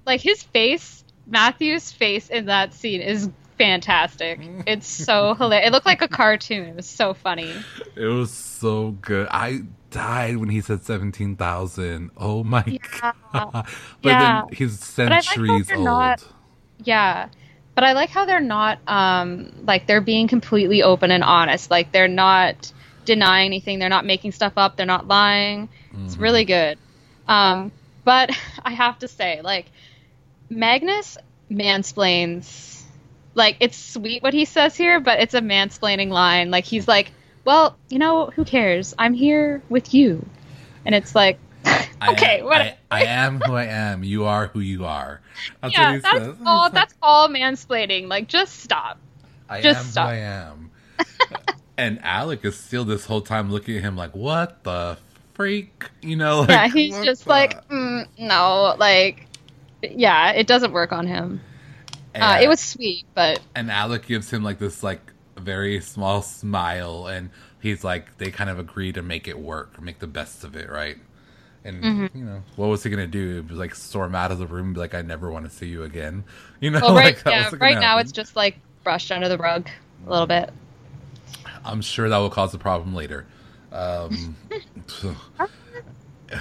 like his face, Matthew's face in that scene is fantastic. It's so hilarious. It looked like a cartoon. It was so funny. It was so good. I died when he said seventeen thousand. Oh my Yeah. god! But Yeah. then he's like centuries they're old. not- Yeah. But I like how they're not um like they're being completely open and honest. Like they're not denying anything. They're not making stuff up. They're not lying. It's really good. Um but I have to say like Magnus mansplains. Like it's sweet what he says here, but it's a mansplaining line. Like he's like, "Well, you know, who cares? I'm here with you," and it's like, okay, I, what? I, I, am who I am. You are who you are. That's yeah, that's says. all. That's all mansplaining. Like, just stop. I just am stop. who I am. and Alec is still this whole time looking at him like, "What the freak?" You know? Like, yeah, he's just the... like, mm, no, like, yeah, it doesn't work on him. Uh, it was sweet, but and Alec gives him like this like very small smile, and he's like, they kind of agree to make it work, make the best of it, right? And mm-hmm. you know, what was he gonna do? Like storm out of the room, be like, "I never want to see you again." You know, well, right, like, yeah, right now it's just like brushed under the rug a little bit. I'm sure that will cause a problem later. Um,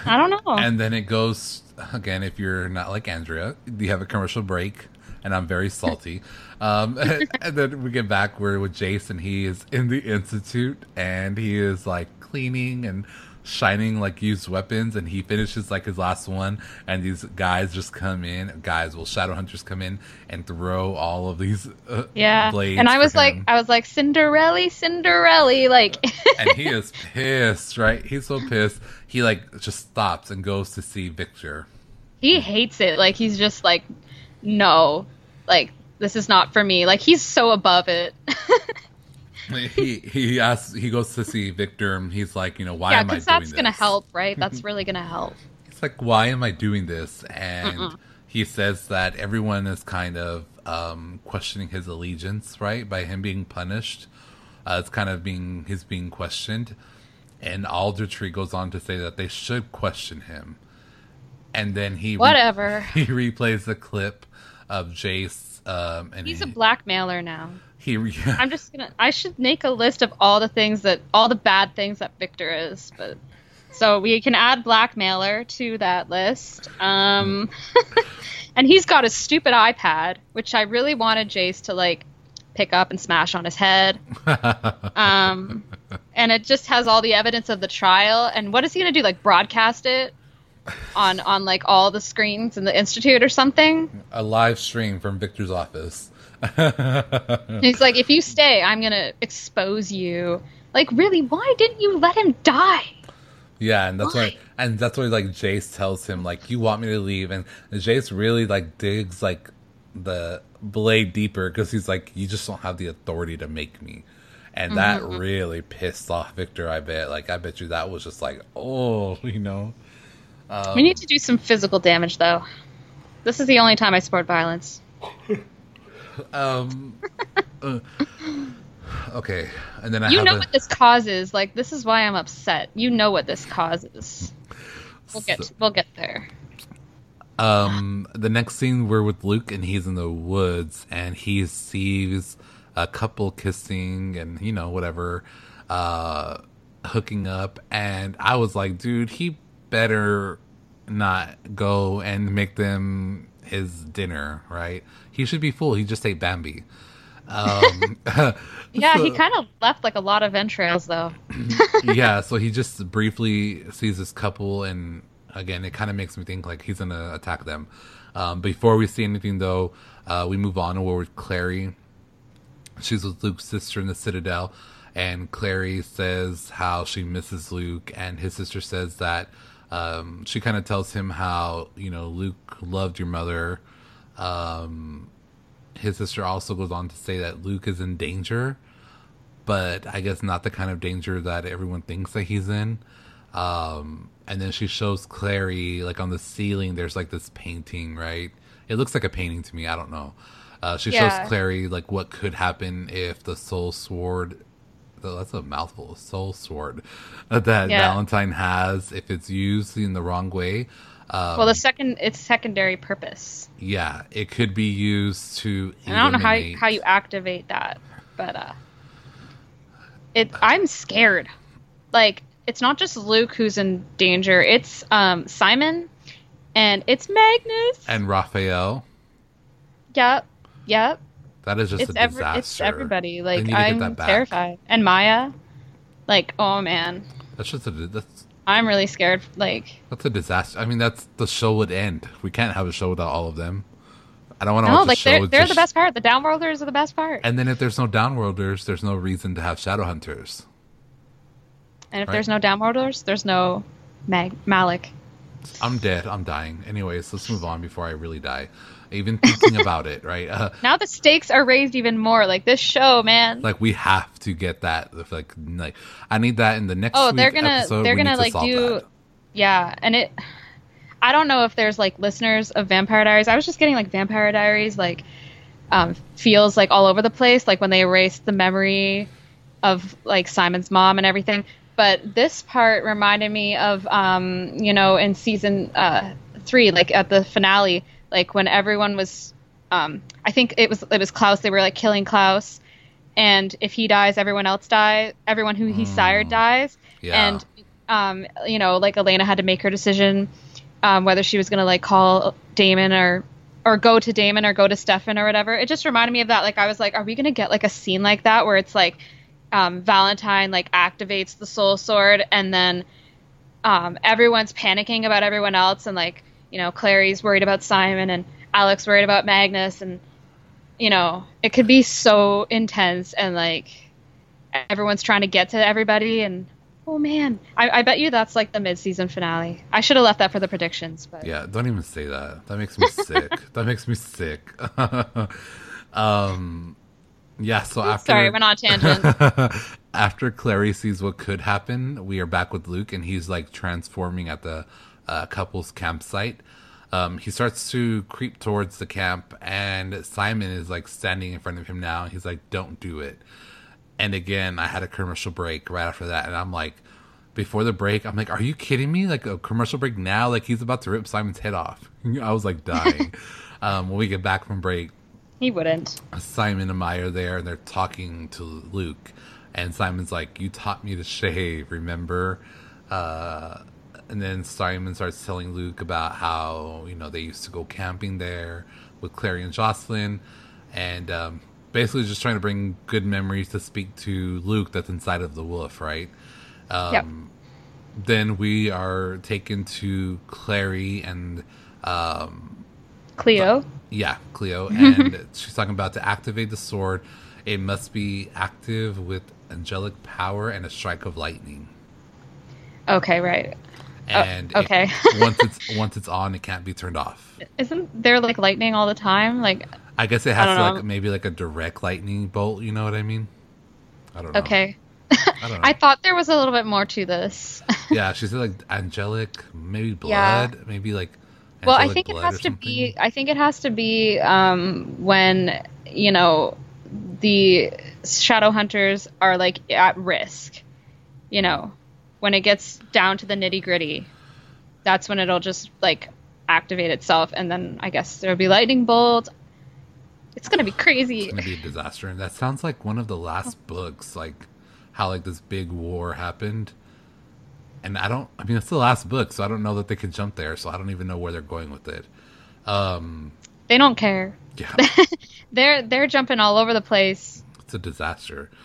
I don't know. And then it goes again. If you're not like Andrea, you have a commercial break, and I'm very salty. um, and, then we get back where with Jason, he is in the institute, and he is like cleaning and shining like used weapons and he finishes like his last one and these guys just come in guys well shadow hunters come in and throw all of these uh, yeah. and i was like i was like cinderella cinderella like and he is pissed right? He's so pissed. He like just stops and goes to see victor he hates it like he's just like no like this is not for me like he's so above it he he asks he goes to see Victor and he's like, you know, why yeah, am I doing that's this? gonna help, right? That's really gonna help. He's like, why am I doing this? And Mm-mm. he says that everyone is kind of um, questioning his allegiance, right? By him being punished, uh, it's kind of being he's being questioned. And Aldertree goes on to say that they should question him. And then he whatever re- he replays the clip of Jace. Um, and he's he, a blackmailer now. He, yeah. I'm just gonna. I should make a list of all the things that all the bad things that Victor is, but so we can add blackmailer to that list. Um, and he's got a stupid iPad, which I really wanted Jace to like pick up and smash on his head. um, and it just has all the evidence of the trial. And what is he gonna do? Like broadcast it? On on like all the screens in the institute or something. A live stream from Victor's office. He's like, if you stay, I'm gonna expose you. Like, really? Why didn't you let him die? Yeah, and that's why, why and that's why like Jace tells him like, you want me to leave, and, Jace really like digs like the blade deeper because he's like, you just don't have the authority to make me. And that mm-hmm. really pissed off Victor. I bet. Like, I bet you that was just like, oh, you know. Um, we need to do some physical damage, though. This is the only time I support violence. Um. uh, okay, and then I you know a... what this causes. Like this is why I'm upset. You know what this causes. We'll get so, we'll get there. Um, the next scene we're with Luke and he's in the woods and he sees a couple kissing and you know whatever, uh, hooking up and I was like, dude, he better not go and make them his dinner, right? He should be full. He just ate Bambi. Um, yeah, so, he kind of left like a lot of entrails, though. yeah, so he just briefly sees this couple, and again, it kind of makes me think like he's gonna attack them. Um, before we see anything, though, uh, we move on. We're with Clary. She's with Luke's sister in the Citadel, and Clary says how she misses Luke, and his sister says that um, she kind of tells him how you know Luke loved your mother. Um, his sister also goes on to say that Luke is in danger, but I guess not the kind of danger that everyone thinks that he's in. Um, and then she shows Clary like on the ceiling. There's like this painting, right? It looks like a painting to me. I don't know. Uh, she yeah. shows Clary like what could happen if the soul sword that's a mouthful, of soul sword that yeah. Valentine has if it's used in the wrong way. Um, well, the second it's secondary purpose. Yeah, it could be used to. I don't know how you, how you activate that, but uh, it. I'm scared. Like it's not just Luke who's in danger. It's um Simon, and it's Magnus and Raphael. Yep, yep. That is just it's a disaster. Every, it's everybody. Like I'm terrified. And Maya, like oh man. That's just a that's. I'm really scared. Like that's a disaster. I mean, that's the show would end. We can't have a show without all of them. I don't want to No, watch like show. they're they're the best part. The downworlders are the best part. And then if there's no downworlders, there's no reason to have shadow hunters. And if Right. there's no downworlders, there's no Mag- Malec. I'm dead. I'm dying. Anyways, let's move on before I really die. Even thinking about it, right? Uh, Now the stakes are raised even more. Like this show, man. like we have to get that. Like, like I need that in the next. oh, they're gonna episode. they're gonna to like do that. yeah, and it. I don't know if there's like listeners of Vampire Diaries. I was just getting like Vampire Diaries like um, feels like all over the place, like when they erased the memory of like Simon's mom and everything. But this part reminded me of um, you know in season uh, three, like at the finale, like when everyone was. Um, I think it was it was Klaus. They were like killing Klaus, and if he dies, everyone else dies. Everyone who he sired dies. Yeah. And um, you know, like Elena had to make her decision um, whether she was going to like call Damon or or go to Damon or go to Stefan or whatever. It just reminded me of that. Like I was like, are we going to get like a scene like that where it's like um, Valentine like activates the Soul Sword and then um, everyone's panicking about everyone else and like you know Clary's worried about Simon and Alec's worried about Magnus and you know it could be so intense and like everyone's trying to get to everybody and oh man I, I bet you that's like the mid-season finale i should have left that for the predictions but Yeah, don't even say that. That makes me sick. that makes me sick. um, yeah. So after sorry we're not tangent after Clary sees what could happen, we are back with Luke, and he's like transforming at the uh, couple's campsite. Um, he starts to creep towards the camp, and Simon is like standing in front of him now. He's like, "Don't do it." And again, I had a commercial break right after that, and I'm like, before the break, I'm like, "Are you kidding me? Like a commercial break now? Like he's about to rip Simon's head off." I was like dying. um, when we get back from break, he wouldn't Simon and Maya are there and they're talking to Luke. And Simon's like, You taught me to shave, remember? Uh, and then Simon starts telling Luke about how, you know, they used to go camping there with Clary and Jocelyn. And um, basically just trying to bring good memories to speak to Luke that's inside of the wolf, right? Um, yep Then we are taken to Clary and um, cleo yeah, Cleo, and she's talking about to activate the sword. It must be active with angelic power and a strike of lightning. okay right And Oh, okay. once it's once it's on, it can't be turned off. isn't there like lightning all the time like I guess it has to know. like maybe like a direct lightning bolt. You know what I mean? I don't know. okay I don't know. i thought there was a little bit more to this yeah, she's like angelic, maybe Yeah. blood, maybe like. well i think it has to something. be i think it has to be um when you know the shadow hunters are like at risk you know when it gets down to the nitty gritty that's when it'll just like activate itself and then i guess there'll be lightning bolts it's gonna be crazy It's gonna be a disaster, and that sounds like one of the last books, like how like this big war happened. And I don't, I mean, it's the last book, so I don't know that they could jump there. So I don't even know where they're going with it. Um, they don't care yeah, they're they're jumping all over the place it's a disaster.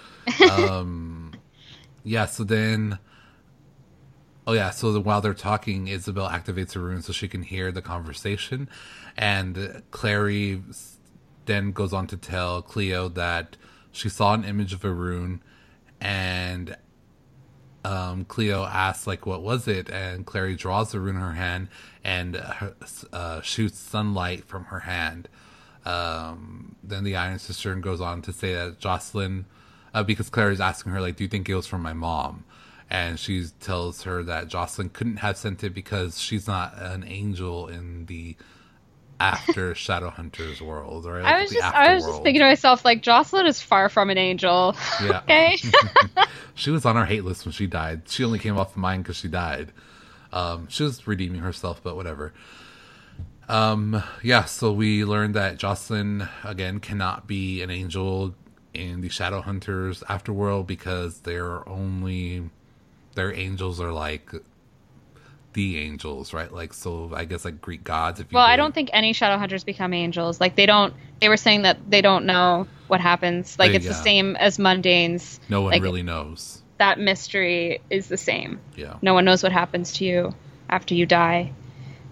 Um, yeah. So then, oh yeah. So the, while they're talking, Isabelle activates her rune so she can hear the conversation, and Clary then goes on to tell Cleo that she saw an image of a rune, and um, Cleo asks like, "What was it?" And Clary draws the rune in her hand and her, uh, shoots sunlight from her hand. Um, then the Iron Sister goes on to say that Jocelyn, uh, because Clary's asking her like, "Do you think it was from my mom?" And she tells her that Jocelyn couldn't have sent it because she's not an angel in the after Shadowhunters world, right? i was just i was just thinking to myself like jocelyn is far from an angel Yeah. okay She was on our hate list when she died. She only came off mine because she died. Um, she was redeeming herself, but whatever. Um, yeah, so we learned that Jocelyn again cannot be an angel in the Shadowhunters afterworld because they're only their angels are like the angels, right? Like so, I guess like Greek gods. If you Well, I don't think any shadow hunters become angels. Like they don't. They were saying that they don't know what happens. Like They- it's the same as mundanes. no one like- really knows. That mystery is the same. Yeah, No one knows what happens to you after you die.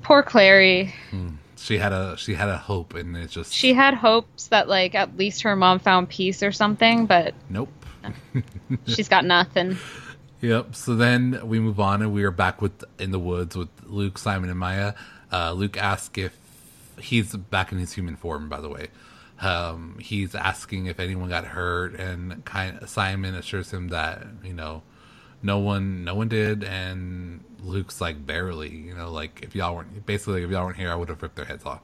Poor Clary. Hmm. she had a she had a hope, and it just She had hopes that like at least her mom found peace or something, but nope. she's got nothing. Yep. So then we move on, and we are back with in the woods with Luke, Simon, and Maya. Uh, Luke asks if he's back in his human form. By the way, um, he's asking if anyone got hurt, and kind Simon assures him that you know no one no one did, and Luke's like barely. You know, like if y'all weren't basically if y'all weren't here, I would have ripped their heads off.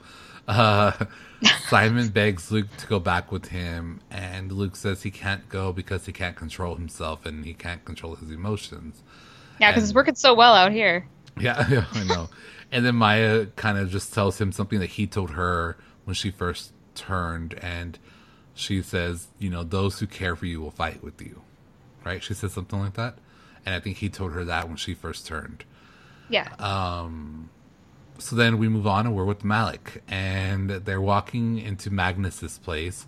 Uh, Simon begs Luke to go back with him, and Luke says he can't go because he can't control himself and he can't control his emotions. Yeah, because it's working so well out here. Yeah, yeah, I know. and then Maya kind of just tells him something that he told her when she first turned, and she says, you know, those who care for you will fight with you. Right? She said something like that. And I think he told her that when she first turned. Yeah. So then we move on and we're with Malec, and they're walking into Magnus's place.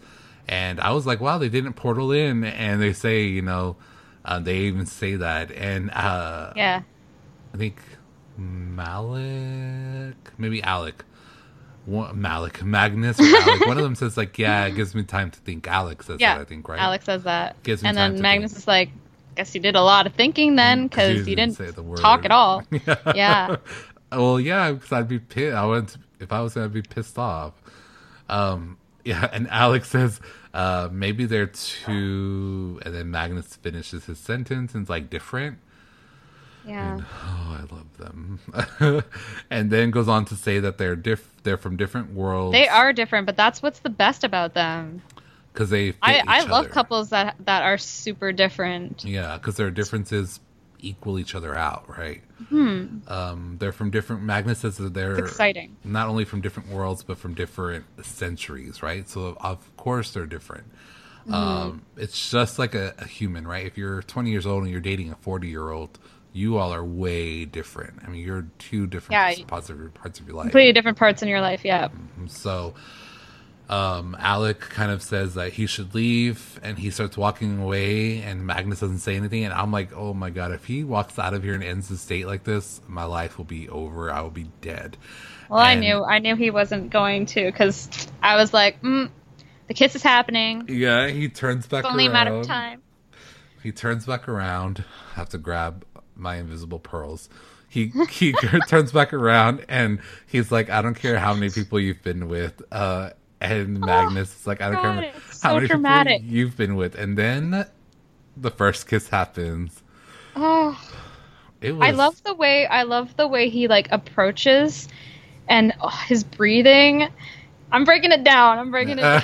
And I was like, wow, they didn't portal in. And they say, you know, uh, they even say that. And uh, yeah. I think Malec, maybe Alec, one, Malec, Magnus, or Alec. One of them says like, "Yeah, it gives me time to think." Alex says Yeah. that, I think, right? Alex says that. Gives me and then Magnus think. is like, I guess you did a lot of thinking then because He you didn't didn't say the word. talk at all. yeah. well, yeah, because I'd be pissed. I would if I was gonna be pissed off. Um, yeah, and Alex says, uh, maybe they're too, and then Magnus finishes his sentence and it's like different. Yeah. Oh, I love them. and then goes on to say that they're diff- they're from different worlds. They are different, but that's what's the best about them. because they. I, I love other. couples that that are super different. Yeah, because their differences equal each other out, right? Hmm. Um, they're from different. Magnus says that they're It's exciting. not only from different worlds but from different centuries, right? So of course they're different. Mm-hmm. Um, it's just like a, a human, right? If you're 20 years old and you're dating a 40 year old, you all are way different. I mean, you're two different Yeah. parts of your parts of your life. Completely different parts in your life. Yeah. So um, Alec kind of says that he should leave and he starts walking away and Magnus doesn't say anything and I'm like, oh my god, if he walks out of here and ends the state like this, my life will be over. I will be dead. Well, I knew I knew he wasn't going to because I was like, mm, the kiss is happening. Yeah, he turns back around. only a matter of time. He turns back around. I have to grab my invisible pearls. He he turns back around and he's like, I don't care how many people you've been with. Uh, and oh, Magnus is like, I don't Oh, God, care it's how so many dramatic. people you've been with. And then the first kiss happens. Oh. It was. I love the way I love the way he like approaches and oh, his breathing. I'm breaking it down. I'm breaking it down.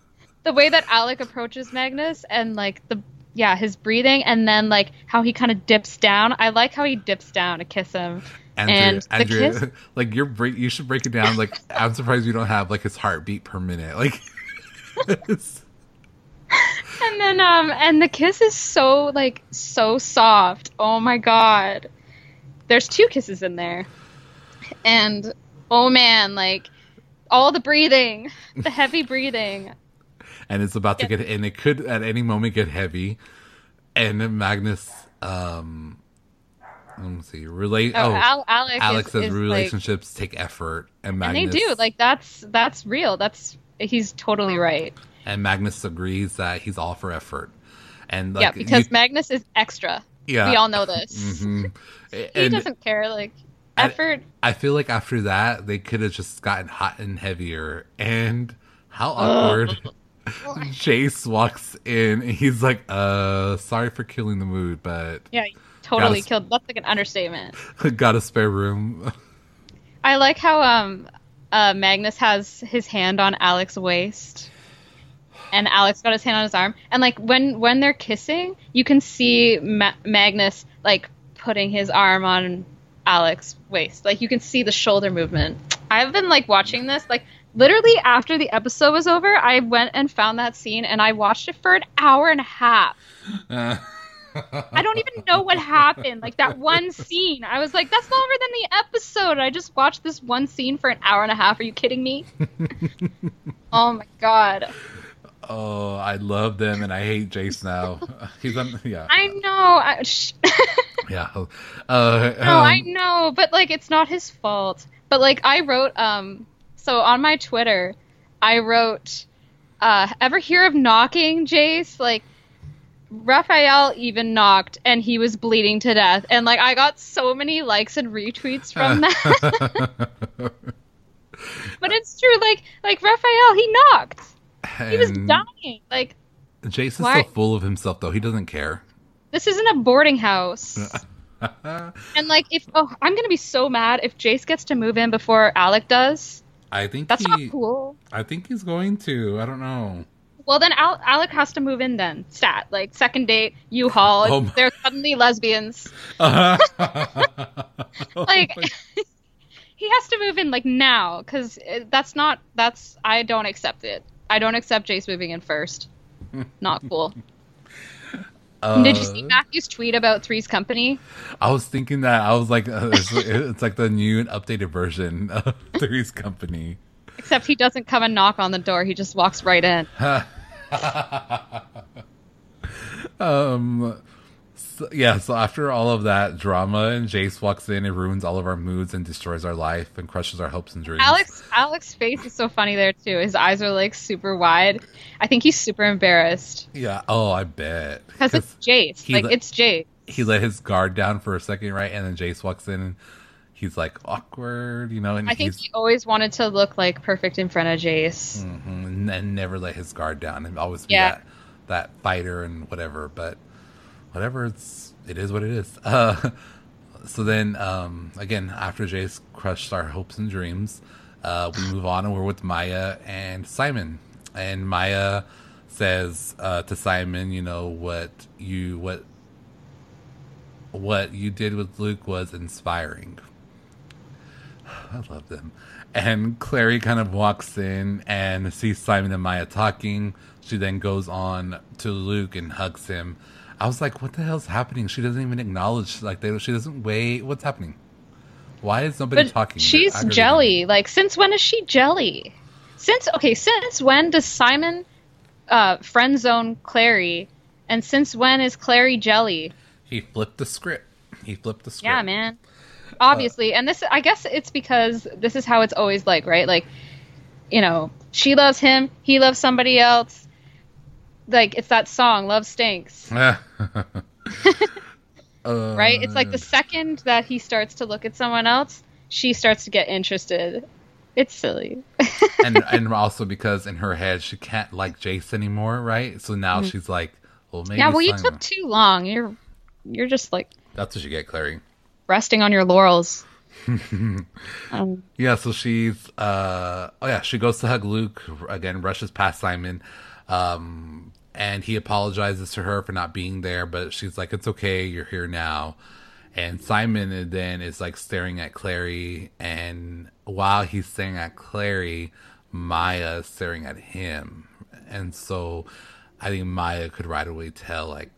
the way that Alec approaches Magnus and like the yeah, his breathing and then like how he kind of dips down. I like how he dips down to kiss him. Andrew, and the Andrew, kiss like you're break, you should break it down. Like I'm surprised you don't have like his heartbeat per minute. Like, and then um and the kiss is so like so soft. Oh my god. There's two kisses in there. And oh man, like all the breathing, the heavy breathing. and it's about to Yeah. get and it could at any moment get heavy and magnus um let me see relate Oh, oh, Al- Alex, alex is, says is, like- relationships take effort and and magnus they do like that's that's real. That's he's totally right. and magnus agrees that he's all for effort and like yeah, because you- Magnus is extra. yeah We all know this. mhm. He and doesn't care. Like effort. i feel like after that they could have just gotten hot and heavier and how awkward Jace walks in and he's like, uh, sorry for killing the mood, but Yeah, totally Gotta- killed. That's like an understatement. got a spare room. I like how um uh Magnus has his hand on Alec's waist. And Alec's got his hand on his arm, and like when when they're kissing, you can see Ma- Magnus like putting his arm on Alec's waist. Like you can see the shoulder movement. I've been like watching this, like literally after the episode was over, I went and found that scene, and I watched it for an hour and a half. I don't even know what happened. Like that one scene. I was like, that's longer than the episode. I just watched this one scene for an hour and a half. Are you kidding me? oh my god. oh, I love them and I hate Jace now. he's on, yeah, I know. I, sh- yeah. Uh, no, I um, know, but like it's not his fault. But like I wrote um so on my Twitter, I wrote, uh, "Ever hear of knocking, Jace?" Like Raphael even knocked, and he was bleeding to death, and like I got so many likes and retweets from uh. that. but it's true, like like Raphael, he knocked. He was dying. Like Jace is Why- so full of himself, though. He doesn't care. this isn't a boarding house. and like if oh, I'm gonna be so mad if Jace gets to move in before Alec does. I think That's he. not cool. I think he's going to. I don't know. Well, then Al- Alec has to move in then. Stat like second date, U-Haul. Oh my- They're suddenly lesbians. Oh Like he has to move in like now because that's not that's I don't accept it. I don't accept Jace moving in first. Not cool. Did you see Uh, Matthew's tweet about Three's Company? I was thinking that I was like, uh, it's, it's like the new and updated version of Three's Company. Except he doesn't come and knock on the door. He just walks right in. Um, so, yeah. So after all of that drama, and Jace walks in and ruins all of our moods and destroys our life and crushes our hopes and dreams. Alec's Alec's face is so funny there too. His eyes are like super wide. I think he's super embarrassed Yeah. Oh, I bet. because it's Jace. Like let- it's Jace. he let his guard down for a second, right? And then Jace walks in and he's like awkward, you know, and I think he's he always wanted to look like perfect in front of Jace. mhm, and never let his guard down and always be Yeah. that that fighter and whatever. But whatever, it's it is what it is. Uh, so then um, again, after Jace crushed our hopes and dreams, uh, we move on and we're with Maya and Simon. And Maya says uh, to Simon, you know what you what what you did with Luke was inspiring. I love them. And Clary kind of walks in and sees Simon and Maya talking. She then goes on to Luke and hugs him. I was like, "What the hell's happening?" She doesn't even acknowledge. Like, they, she doesn't wait. What's happening? Why is nobody But talking? She's jelly. Like since when is she jelly? Since okay, since when does Simon uh, friend zone Clary? And since when is Clary jelly? He flipped the script. He flipped the script. Yeah, man. Obviously, and this I guess it's because this is how it's always like, right? Like, you know, she loves him, he loves somebody else. Like it's that song, "Love Stinks," right? right? It's Uh. like the second that he starts to look at someone else, she starts to get interested. It's silly. and and also because in her head she can't like Jace anymore, right? So now she's like, well, maybe. Mm-hmm. yeah, well, you took too long. You're you're just like That's what you get, Clary. Resting on your laurels. um, Yeah, so she's uh oh yeah, she goes to hug Luke again, rushes past Simon, um, and he apologizes to her for not being there, but she's like, It's okay, you're here now. And Simon then is like staring at Clary, and while he's staring at Clary, Maya is staring at him. And so I think Maya could right away tell, like,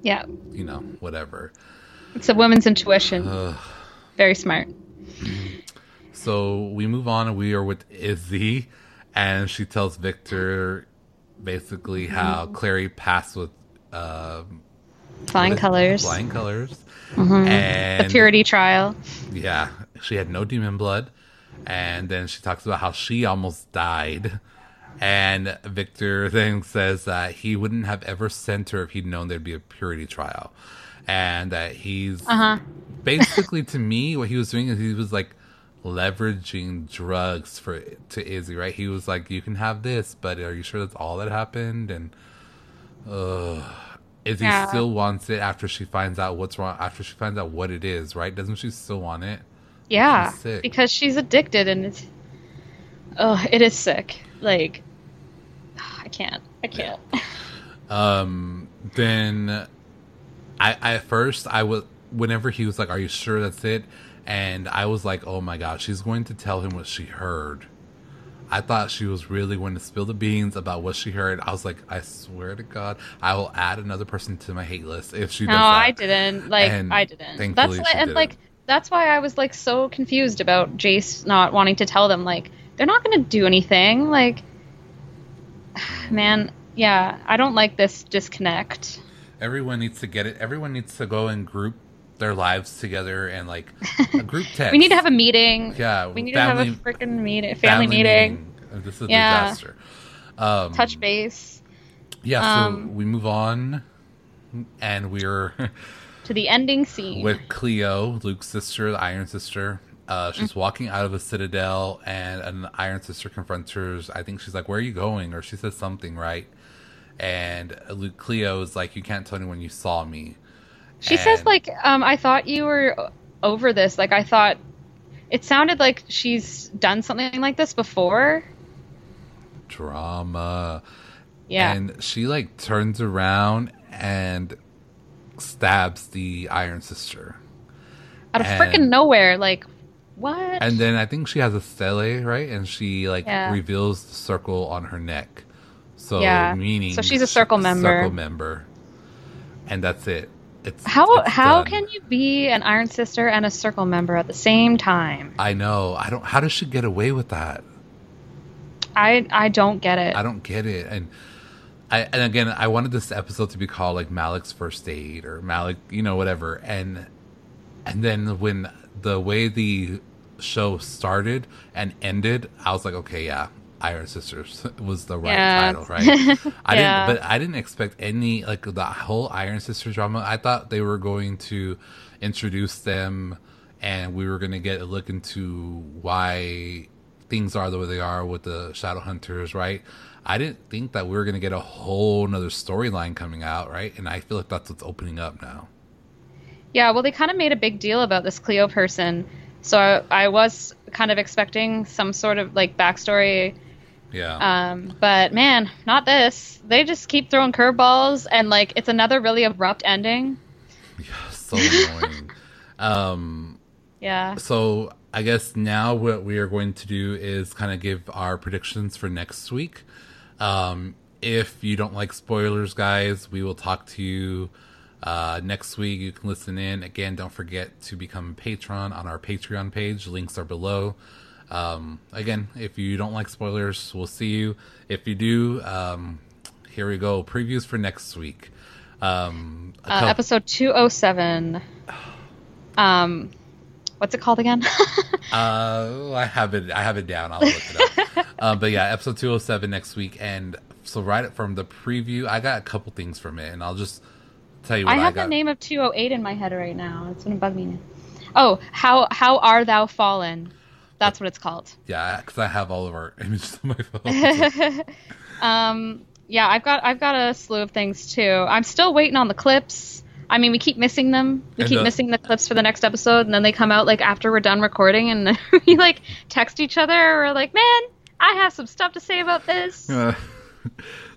yeah, you know, whatever. It's a woman's intuition. Very smart. So we move on and we are with Izzy, and she tells Victor basically how Clary passed with uh, Flying colors. flying colors, The and purity trial. yeah, she had no demon blood, and then she talks about how she almost died. And Victor then says that he wouldn't have ever sent her if he'd known there'd be a purity trial. And that he's Uh-huh. basically to me what he was doing is he was like leveraging drugs for to Izzy, right? He was like, You can have this, but are you sure that's all that happened? And uh Izzy Yeah. still wants it after she finds out what's wrong after she finds out what it is, right? Doesn't she still want it? Yeah, because she's addicted and it's. Oh, it is sick. Like, I can't. I can't. Um, then I, I at first I was whenever he was like, "Are you sure that's it?" and I was like, "Oh my god, she's going to tell him what she heard." I thought she was really going to spill the beans about what she heard. I was like, I swear to God, I will add another person to my hate list if she No, does that. I didn't. Like, And I didn't. That's why, and didn't. like that's why I was like so confused about Jace not wanting to tell them. Like, they're not going to do anything. Like, man, yeah, I don't like this disconnect. Everyone needs to get it. Everyone needs to go and group their lives together and like a group text. we need to have a meeting. Yeah, We need family- to have a freaking meeting, family, meeting, meeting. This is a Yeah. disaster. Um, touch base Yeah, so Um, we move on, and we're to the ending scene. with Cleo, Luke's sister, the Iron Sister. Uh, she's walking out of a citadel, and an Iron Sister confronts her. I think she's like, "Where are you going?" Or she says something, right? And Luke Cleo is like, "You can't tell anyone you saw me." She says like, um, "I thought you were over this. Like, I thought it sounded like she's done something like this before." drama. Yeah, And she like turns around and stabs the Iron Sister. out of and- freaking nowhere. Like, what? And then I think she has a stele, right? And she like Yeah. reveals the circle on her neck. So Yeah. meaning So she's a circle member. Circle member. And that's it. It's how it's how done. can you be an Iron Sister and a Circle member at the same time? I know. I don't how does she get away with that? I I don't get it. I don't get it. And I and again, I wanted this episode to be called like Malec's first date or Malec, you know, whatever. And and then when the way the show started and ended, I was like, okay, yeah, Iron Sisters was the right Yeah. title, right? I Yeah. didn't, but I didn't expect any like the whole Iron Sisters drama. I thought they were going to introduce them, and we were going to get a look into why things are the way they are with the Shadow Hunters, right? I didn't think that we were going to get a whole nother storyline coming out, right? And I feel like that's what's opening up now. Yeah, well, they kind of made a big deal about this Cleo person, so I, I was kind of expecting some sort of like backstory. Yeah. Um, but man, not this. They just keep throwing curveballs, and like it's another really abrupt ending. so annoying. um, Yeah. so I guess now what we are going to do is kind of give our predictions for next week. Um, if you don't like spoilers, guys, we will talk to you uh, next week. You can listen in. Again, don't forget to become a patron on our Patreon page. Links are below. Um, again, if you don't like spoilers, we'll see you. If you do, um, here we go. Previews for next week. Um, Uh, couple- episode two oh seven. Um, what's it called again? Uh, I have it. I have it down. I'll look it up. uh, but yeah, episode two hundred seven next week, and so right from the preview, I got a couple things from it, and I'll just tell you what I I, have got. the name of two oh eight in my head right now. It's gonna bug me. Oh, how how are thou fallen? That's what it's called. Yeah, because I have all of our images on my phone. Um, yeah, I've got I've got a slew of things too. I'm still waiting on the clips. I mean, we keep missing them. We And keep the- missing the clips for the next episode, and then they come out like after we're done recording, and we like text each other. We're like, "Man, I have some stuff to say about this." Uh,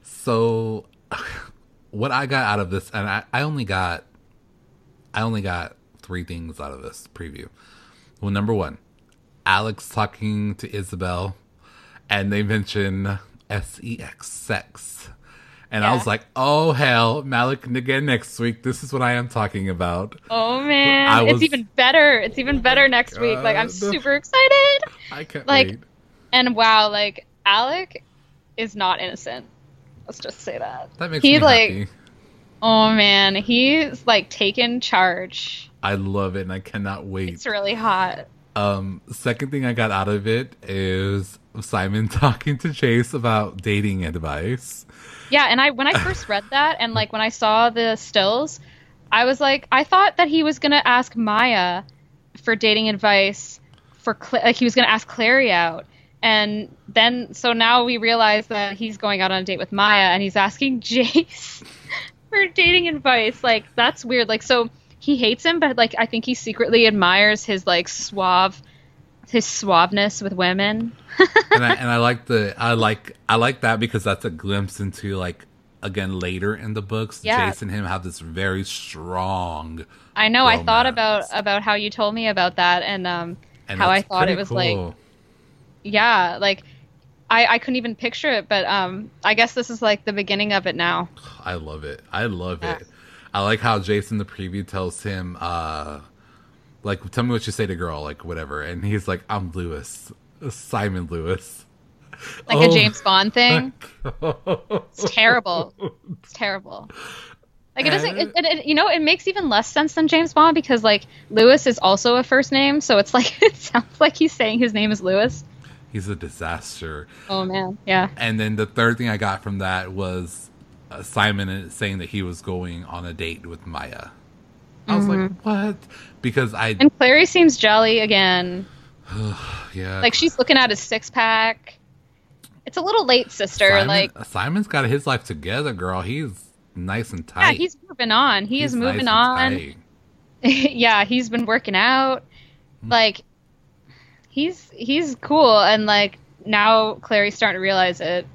so, what I got out of this, and I, I only got, I only got three things out of this preview. Well, number one, Alex talking to Isabelle, and they mention sex, sex. And I was like, oh hell, Malec again next week. This is what I am talking about. Oh man, I was- it's even better. It's even better oh next week. Like I'm super excited. I can't Like- wait. And wow, like Alec is not innocent. Let's just say that. That makes he me like happy. oh man, he's like taken charge. I love it, and I cannot wait. It's really hot. Um, second thing I got out of it is Simon talking to Jace about dating advice. Yeah, and I when I first read that and like when I saw the stills, I was like, I thought that he was gonna ask Maya for dating advice for Cla- like he was gonna ask Clary out, and then so now we realize that he's going out on a date with Maya and he's asking Jace for dating advice. Like that's weird. Like so he hates him, but like I think he secretly admires his like suave his suaveness with women. and I and I like the I like I like that because that's a glimpse into like again later in the books. Yeah. Jace and him have this very strong I know. I thought about about how you told me about that and um and how I thought it was like yeah, like I I couldn't even picture it, but um I guess this is like the beginning of it now. I love it. I love Yeah. it. I like how Jason the preview tells him uh like tell me what you say to girl like whatever and he's like I'm Lewis. Simon Lewis. Like Oh. a James Bond thing. It's terrible. It's terrible. Like it doesn't, it, it, it, you know, it makes even less sense than James Bond because like Lewis is also a first name, so it's like it sounds like he's saying his name is Lewis. He's a disaster. Oh man, yeah. And then the third thing I got from that was uh, Simon saying that he was going on a date with Maya. I was like, what? Because I And Clary seems jolly again. yeah, Like she's looking at his six pack. It's a little late, sister. Simon, like Simon's got his life together, girl. He's nice and tight. yeah, he's moving on. He He's is moving nice on. yeah, he's been working out. Hmm. Like he's he's cool and like now Clary's starting to realize it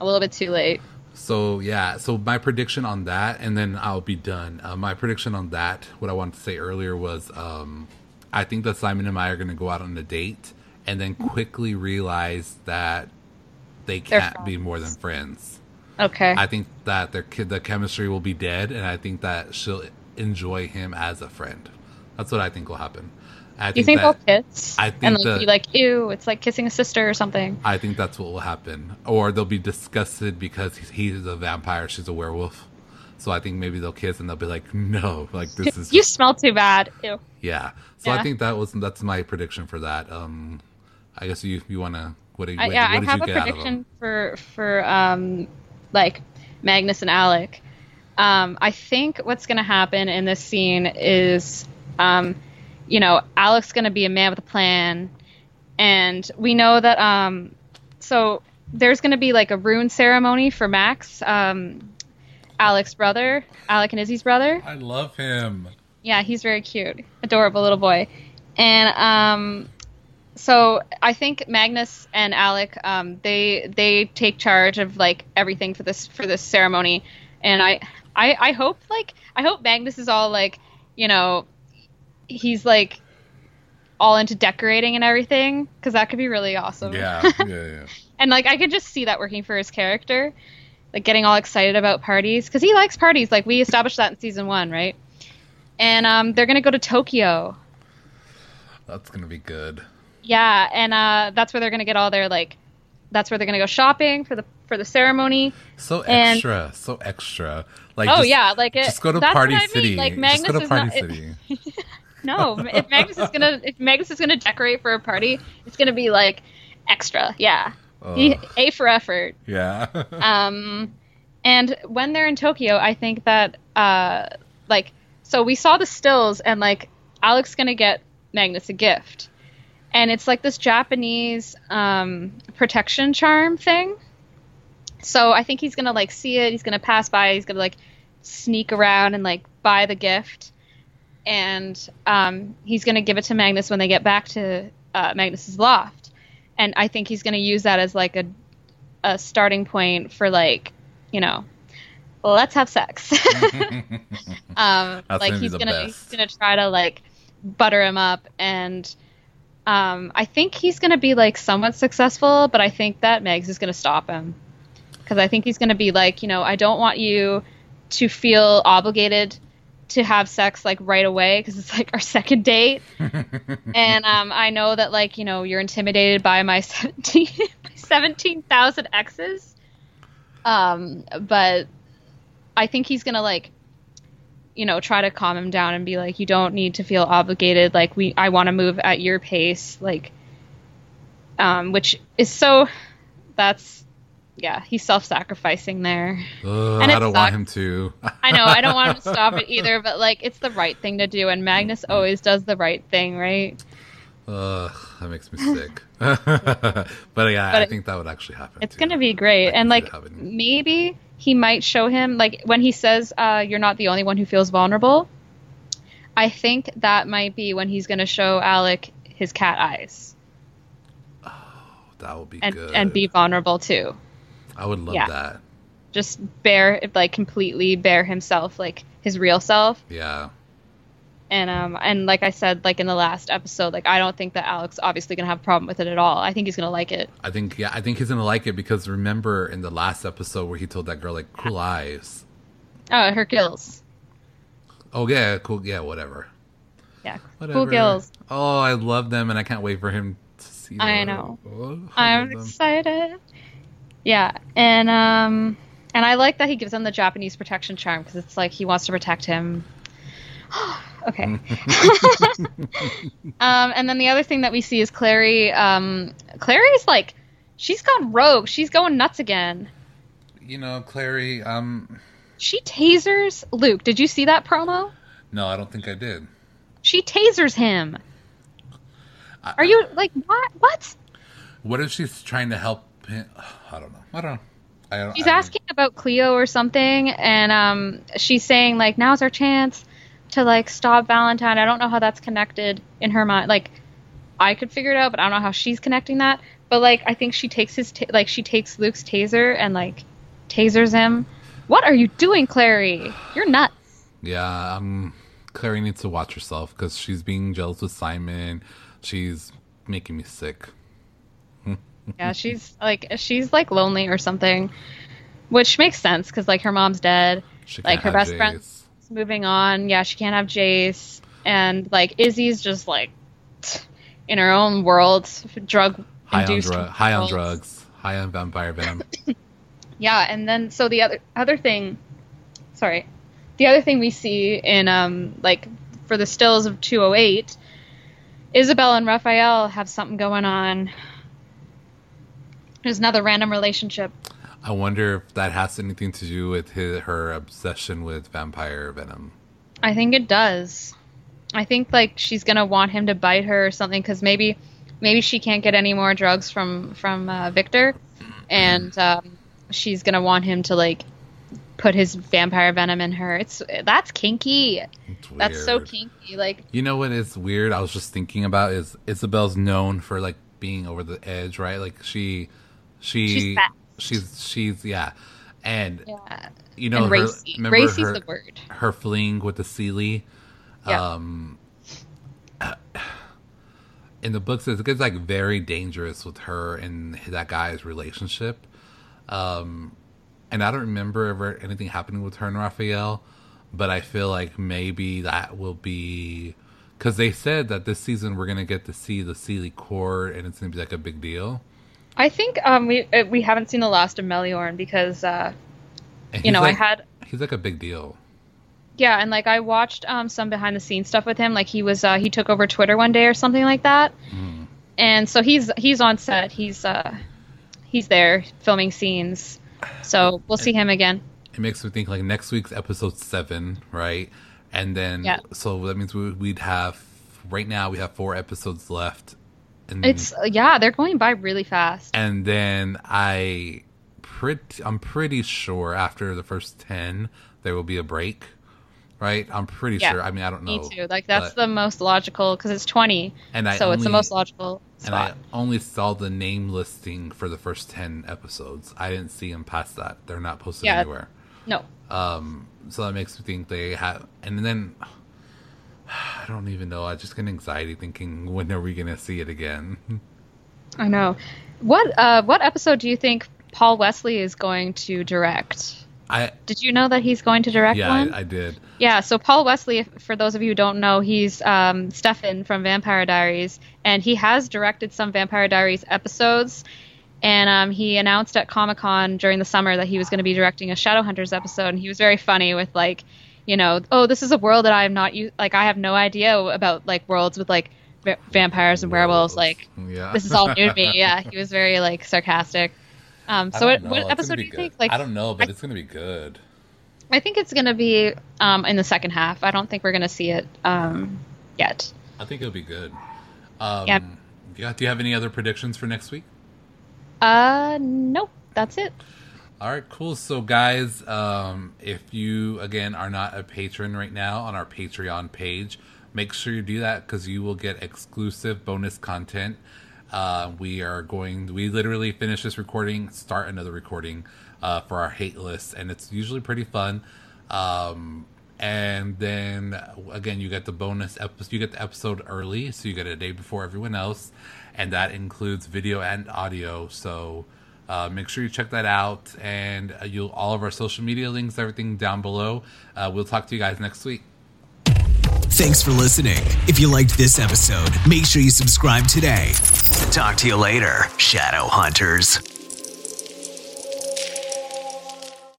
a little bit too late. So yeah, so my prediction on that, and then I'll be done. Uh, my prediction on that, what I wanted to say earlier was, um, I think that Simon and I are going to go out on a date, and then quickly realize that they can't be more than friends. Okay. I think that their ki- the chemistry will be dead, and I think that she'll enjoy him as a friend. That's what I think will happen. I Do you think that, they'll kiss? I think and like that- be like, ew, it's like kissing a sister or something. I think that's what will happen, or they'll be disgusted because he's, he's a vampire, she's a werewolf. So I think maybe they'll kiss and they'll be like, "No, like this is You smell too bad. Ew. yeah." So I think that was that's my prediction for that. Um, I guess you you want to what, I, what, yeah, what I did have you a get out of them? prediction for for um like Magnus and Alec. Um, I think what's going to happen in this scene is, um, you know, Alec's going to be a man with a plan, and we know that. Um, so there's going to be like a rune ceremony for Max, um, Alec's brother, Alec and Izzy's brother. I love him. Yeah, he's very cute, adorable little boy, and um, so I think Magnus and Alec, um, they they take charge of like everything for this for this ceremony, and I I I hope like I hope Magnus is all like you know he's like all into decorating and everything because that could be really awesome. Yeah, yeah, yeah. And like I could just see that working for his character, like getting all excited about parties because he likes parties. Like we established that in season one, right? And um, they're gonna go to Tokyo. That's gonna be good. Yeah, and uh, that's where they're gonna get all their like. That's where they're gonna go shopping for the for the ceremony. So And- extra, so extra. Like, oh just, yeah, like it, just go to Party I mean. City. Like just go to Party not. it- City. no, if Magnus is gonna if Magnus is gonna decorate for a party, it's gonna be like extra. Yeah, he, a for effort. yeah. Um, and when they're in Tokyo, I think that uh, like so we saw the stills and like Alec's gonna get Magnus a gift, and it's like this Japanese um, protection charm thing. So I think he's gonna like see it. He's gonna pass by. He's gonna like sneak around and like buy the gift, and um, he's gonna give it to Magnus when they get back to uh, Magnus's loft. And I think he's gonna use that as like a a starting point for like you know let's have sex um like he's gonna best. he's gonna try to like butter him up and um i think he's gonna be like somewhat successful but i think that Magnus is gonna stop him because i think he's gonna be like you know i don't want you to feel obligated to have sex like right away because it's like our second date. And um, I know that like you know you're intimidated by my 17 my 17,000 exes. Um but I think he's going to like you know try to calm him down and be like you don't need to feel obligated. Like we I want to move at your pace. Like um which is so that's yeah he's self-sacrificing there Ugh, And I don't want him to. I know I don't want him to stop it either but like it's the right thing to do and Magnus always does the right thing right Ugh, that makes me sick. but yeah, I But it- think that would actually happen. It's too. gonna be great, I and like maybe he might show him like when he says, uh, "You're not the only one who feels vulnerable." I think that might be when he's gonna show Alec his cat eyes That would be and good. and be vulnerable too. I would love yeah. that. Just bare like completely bare himself, like his real self. Yeah. And um and like I said, like in the last episode, like I don't think that Alec's obviously gonna have a problem with it at all. I think he's gonna like it. I think yeah, I think he's gonna like it because remember in the last episode where he told that girl like cool eyes. Oh, her gills. Oh yeah, cool yeah, whatever. Yeah, Whatever. cool gills. Oh, I love them and I can't wait for him to see them. I know. Oh, I I'm them. excited. Yeah, and um, And I like that he gives him the Japanese protection charm because it's like he wants to protect him. okay. um, and then the other thing that we see is Clary. Um, Clary's like, she's gone rogue. She's going nuts again. You know, Clary. Um, she tasers Luke. Did you see that promo? No, I don't think I did. She tasers him. I, Are you like what? What? What if she's trying to help him? I don't know. I don't know. I, she's I, asking about Cleo or something, and um, she's saying like, "Now's our chance to like stop Valentine." I don't know how that's connected in her mind. Like, I could figure it out, but I don't know how she's connecting that. But like, I think she takes his ta- like she takes Luke's taser and like tasers him. What are you doing, Clary? You're nuts. Yeah, um, Clary needs to watch herself because she's being jealous with Simon. She's making me sick yeah, she's like she's like lonely or something, which makes sense because like her mom's dead, like her best Jace. friend's moving on. Yeah, she can't have Jace, and like Izzy's just like in her own world, drug high on, dr- high on drugs, high on vampire venom. yeah, and then so the other other thing, sorry, the other thing we see in um like for the stills of 208 Isabelle and Raphael have something going on there's another random relationship. I wonder if that has anything to do with his, her obsession with vampire venom. I think it does. I think like she's gonna want him to bite her or something because maybe maybe she can't get any more drugs from from uh, Victor, and um, she's gonna want him to like put his vampire venom in her. It's that's kinky. That's so kinky. Like you know what is weird? I was just thinking about is Isabelle's known for like being over the edge, right? Like she she she's she's, she's yeah, and yeah. you know, and racy. Her, Racy's her, the word. Her fling with the Seelie. Yeah. Um, in the books, it gets like very dangerous with her and that guy's relationship. Um, and I don't remember ever anything happening with her and Raphael, but I feel like maybe that will be because they said that this season we're gonna get to see the Seelie court and it's gonna be like a big deal. I think um, we uh, we haven't seen the last of Meliorn because uh, you know like, I had he's like a big deal. Yeah, and like I watched um, some behind the scenes stuff with him. Like he was uh, he took over Twitter one day or something like that, mm. and so he's he's on set. He's uh, he's there filming scenes. So we'll see him again. It makes me think like next week's episode seven, right? And then yeah. so that means we'd have right now we have four episodes left and, it's yeah, they're going by really fast. And then I pretty I'm pretty sure after the first 10 there will be a break. Right? I'm pretty yeah, sure. I mean, I don't know. Me too. Like that's the most logical cuz it's 20. And I so only, it's the most logical spot. And I only saw the name listing for the first 10 episodes. I didn't see them past that. They're not posted yeah, anywhere. No. Um so that makes me think they have and then I don't even know. I just get anxiety thinking when are we going to see it again? I know. What uh, what episode do you think Paul Wesley is going to direct? I did you know that he's going to direct yeah, one? Yeah, I, I, did. Yeah, so Paul Wesley, for those of you who don't know, he's um, Stefan from Vampire Diaries, and he has directed some Vampire Diaries episodes. And um, he announced at Comic Con during the summer that he was going to be directing a Shadowhunters episode, and he was very funny with like you know, oh, this is a world that I am not u- like I have no idea about like worlds with like v- vampires and werewolves. Like yeah. this is all new to me. Yeah, he was very like sarcastic. Um, so what, what episode do you good. think? Like I don't know, but I, it's gonna be good. I think it's gonna be um, in the second half. I don't think we're gonna see it um, yet. I think it'll be good. Um, yeah. Yeah. Do you have any other predictions for next week? Uh, nope. That's it. All right, cool. So, guys, um, if you again are not a patron right now on our Patreon page, make sure you do that because you will get exclusive bonus content. Uh, we are going. We literally finish this recording, start another recording uh, for our hate list, and it's usually pretty fun. Um, and then again, you get the bonus episode. You get the episode early, so you get it a day before everyone else, and that includes video and audio. So uh, make sure you check that out, and uh, you'll all of our social media links, everything down below. Uh, we'll talk to you guys next week. Thanks for listening. If you liked this episode, make sure you subscribe today. Talk to you later, Shadow Hunters.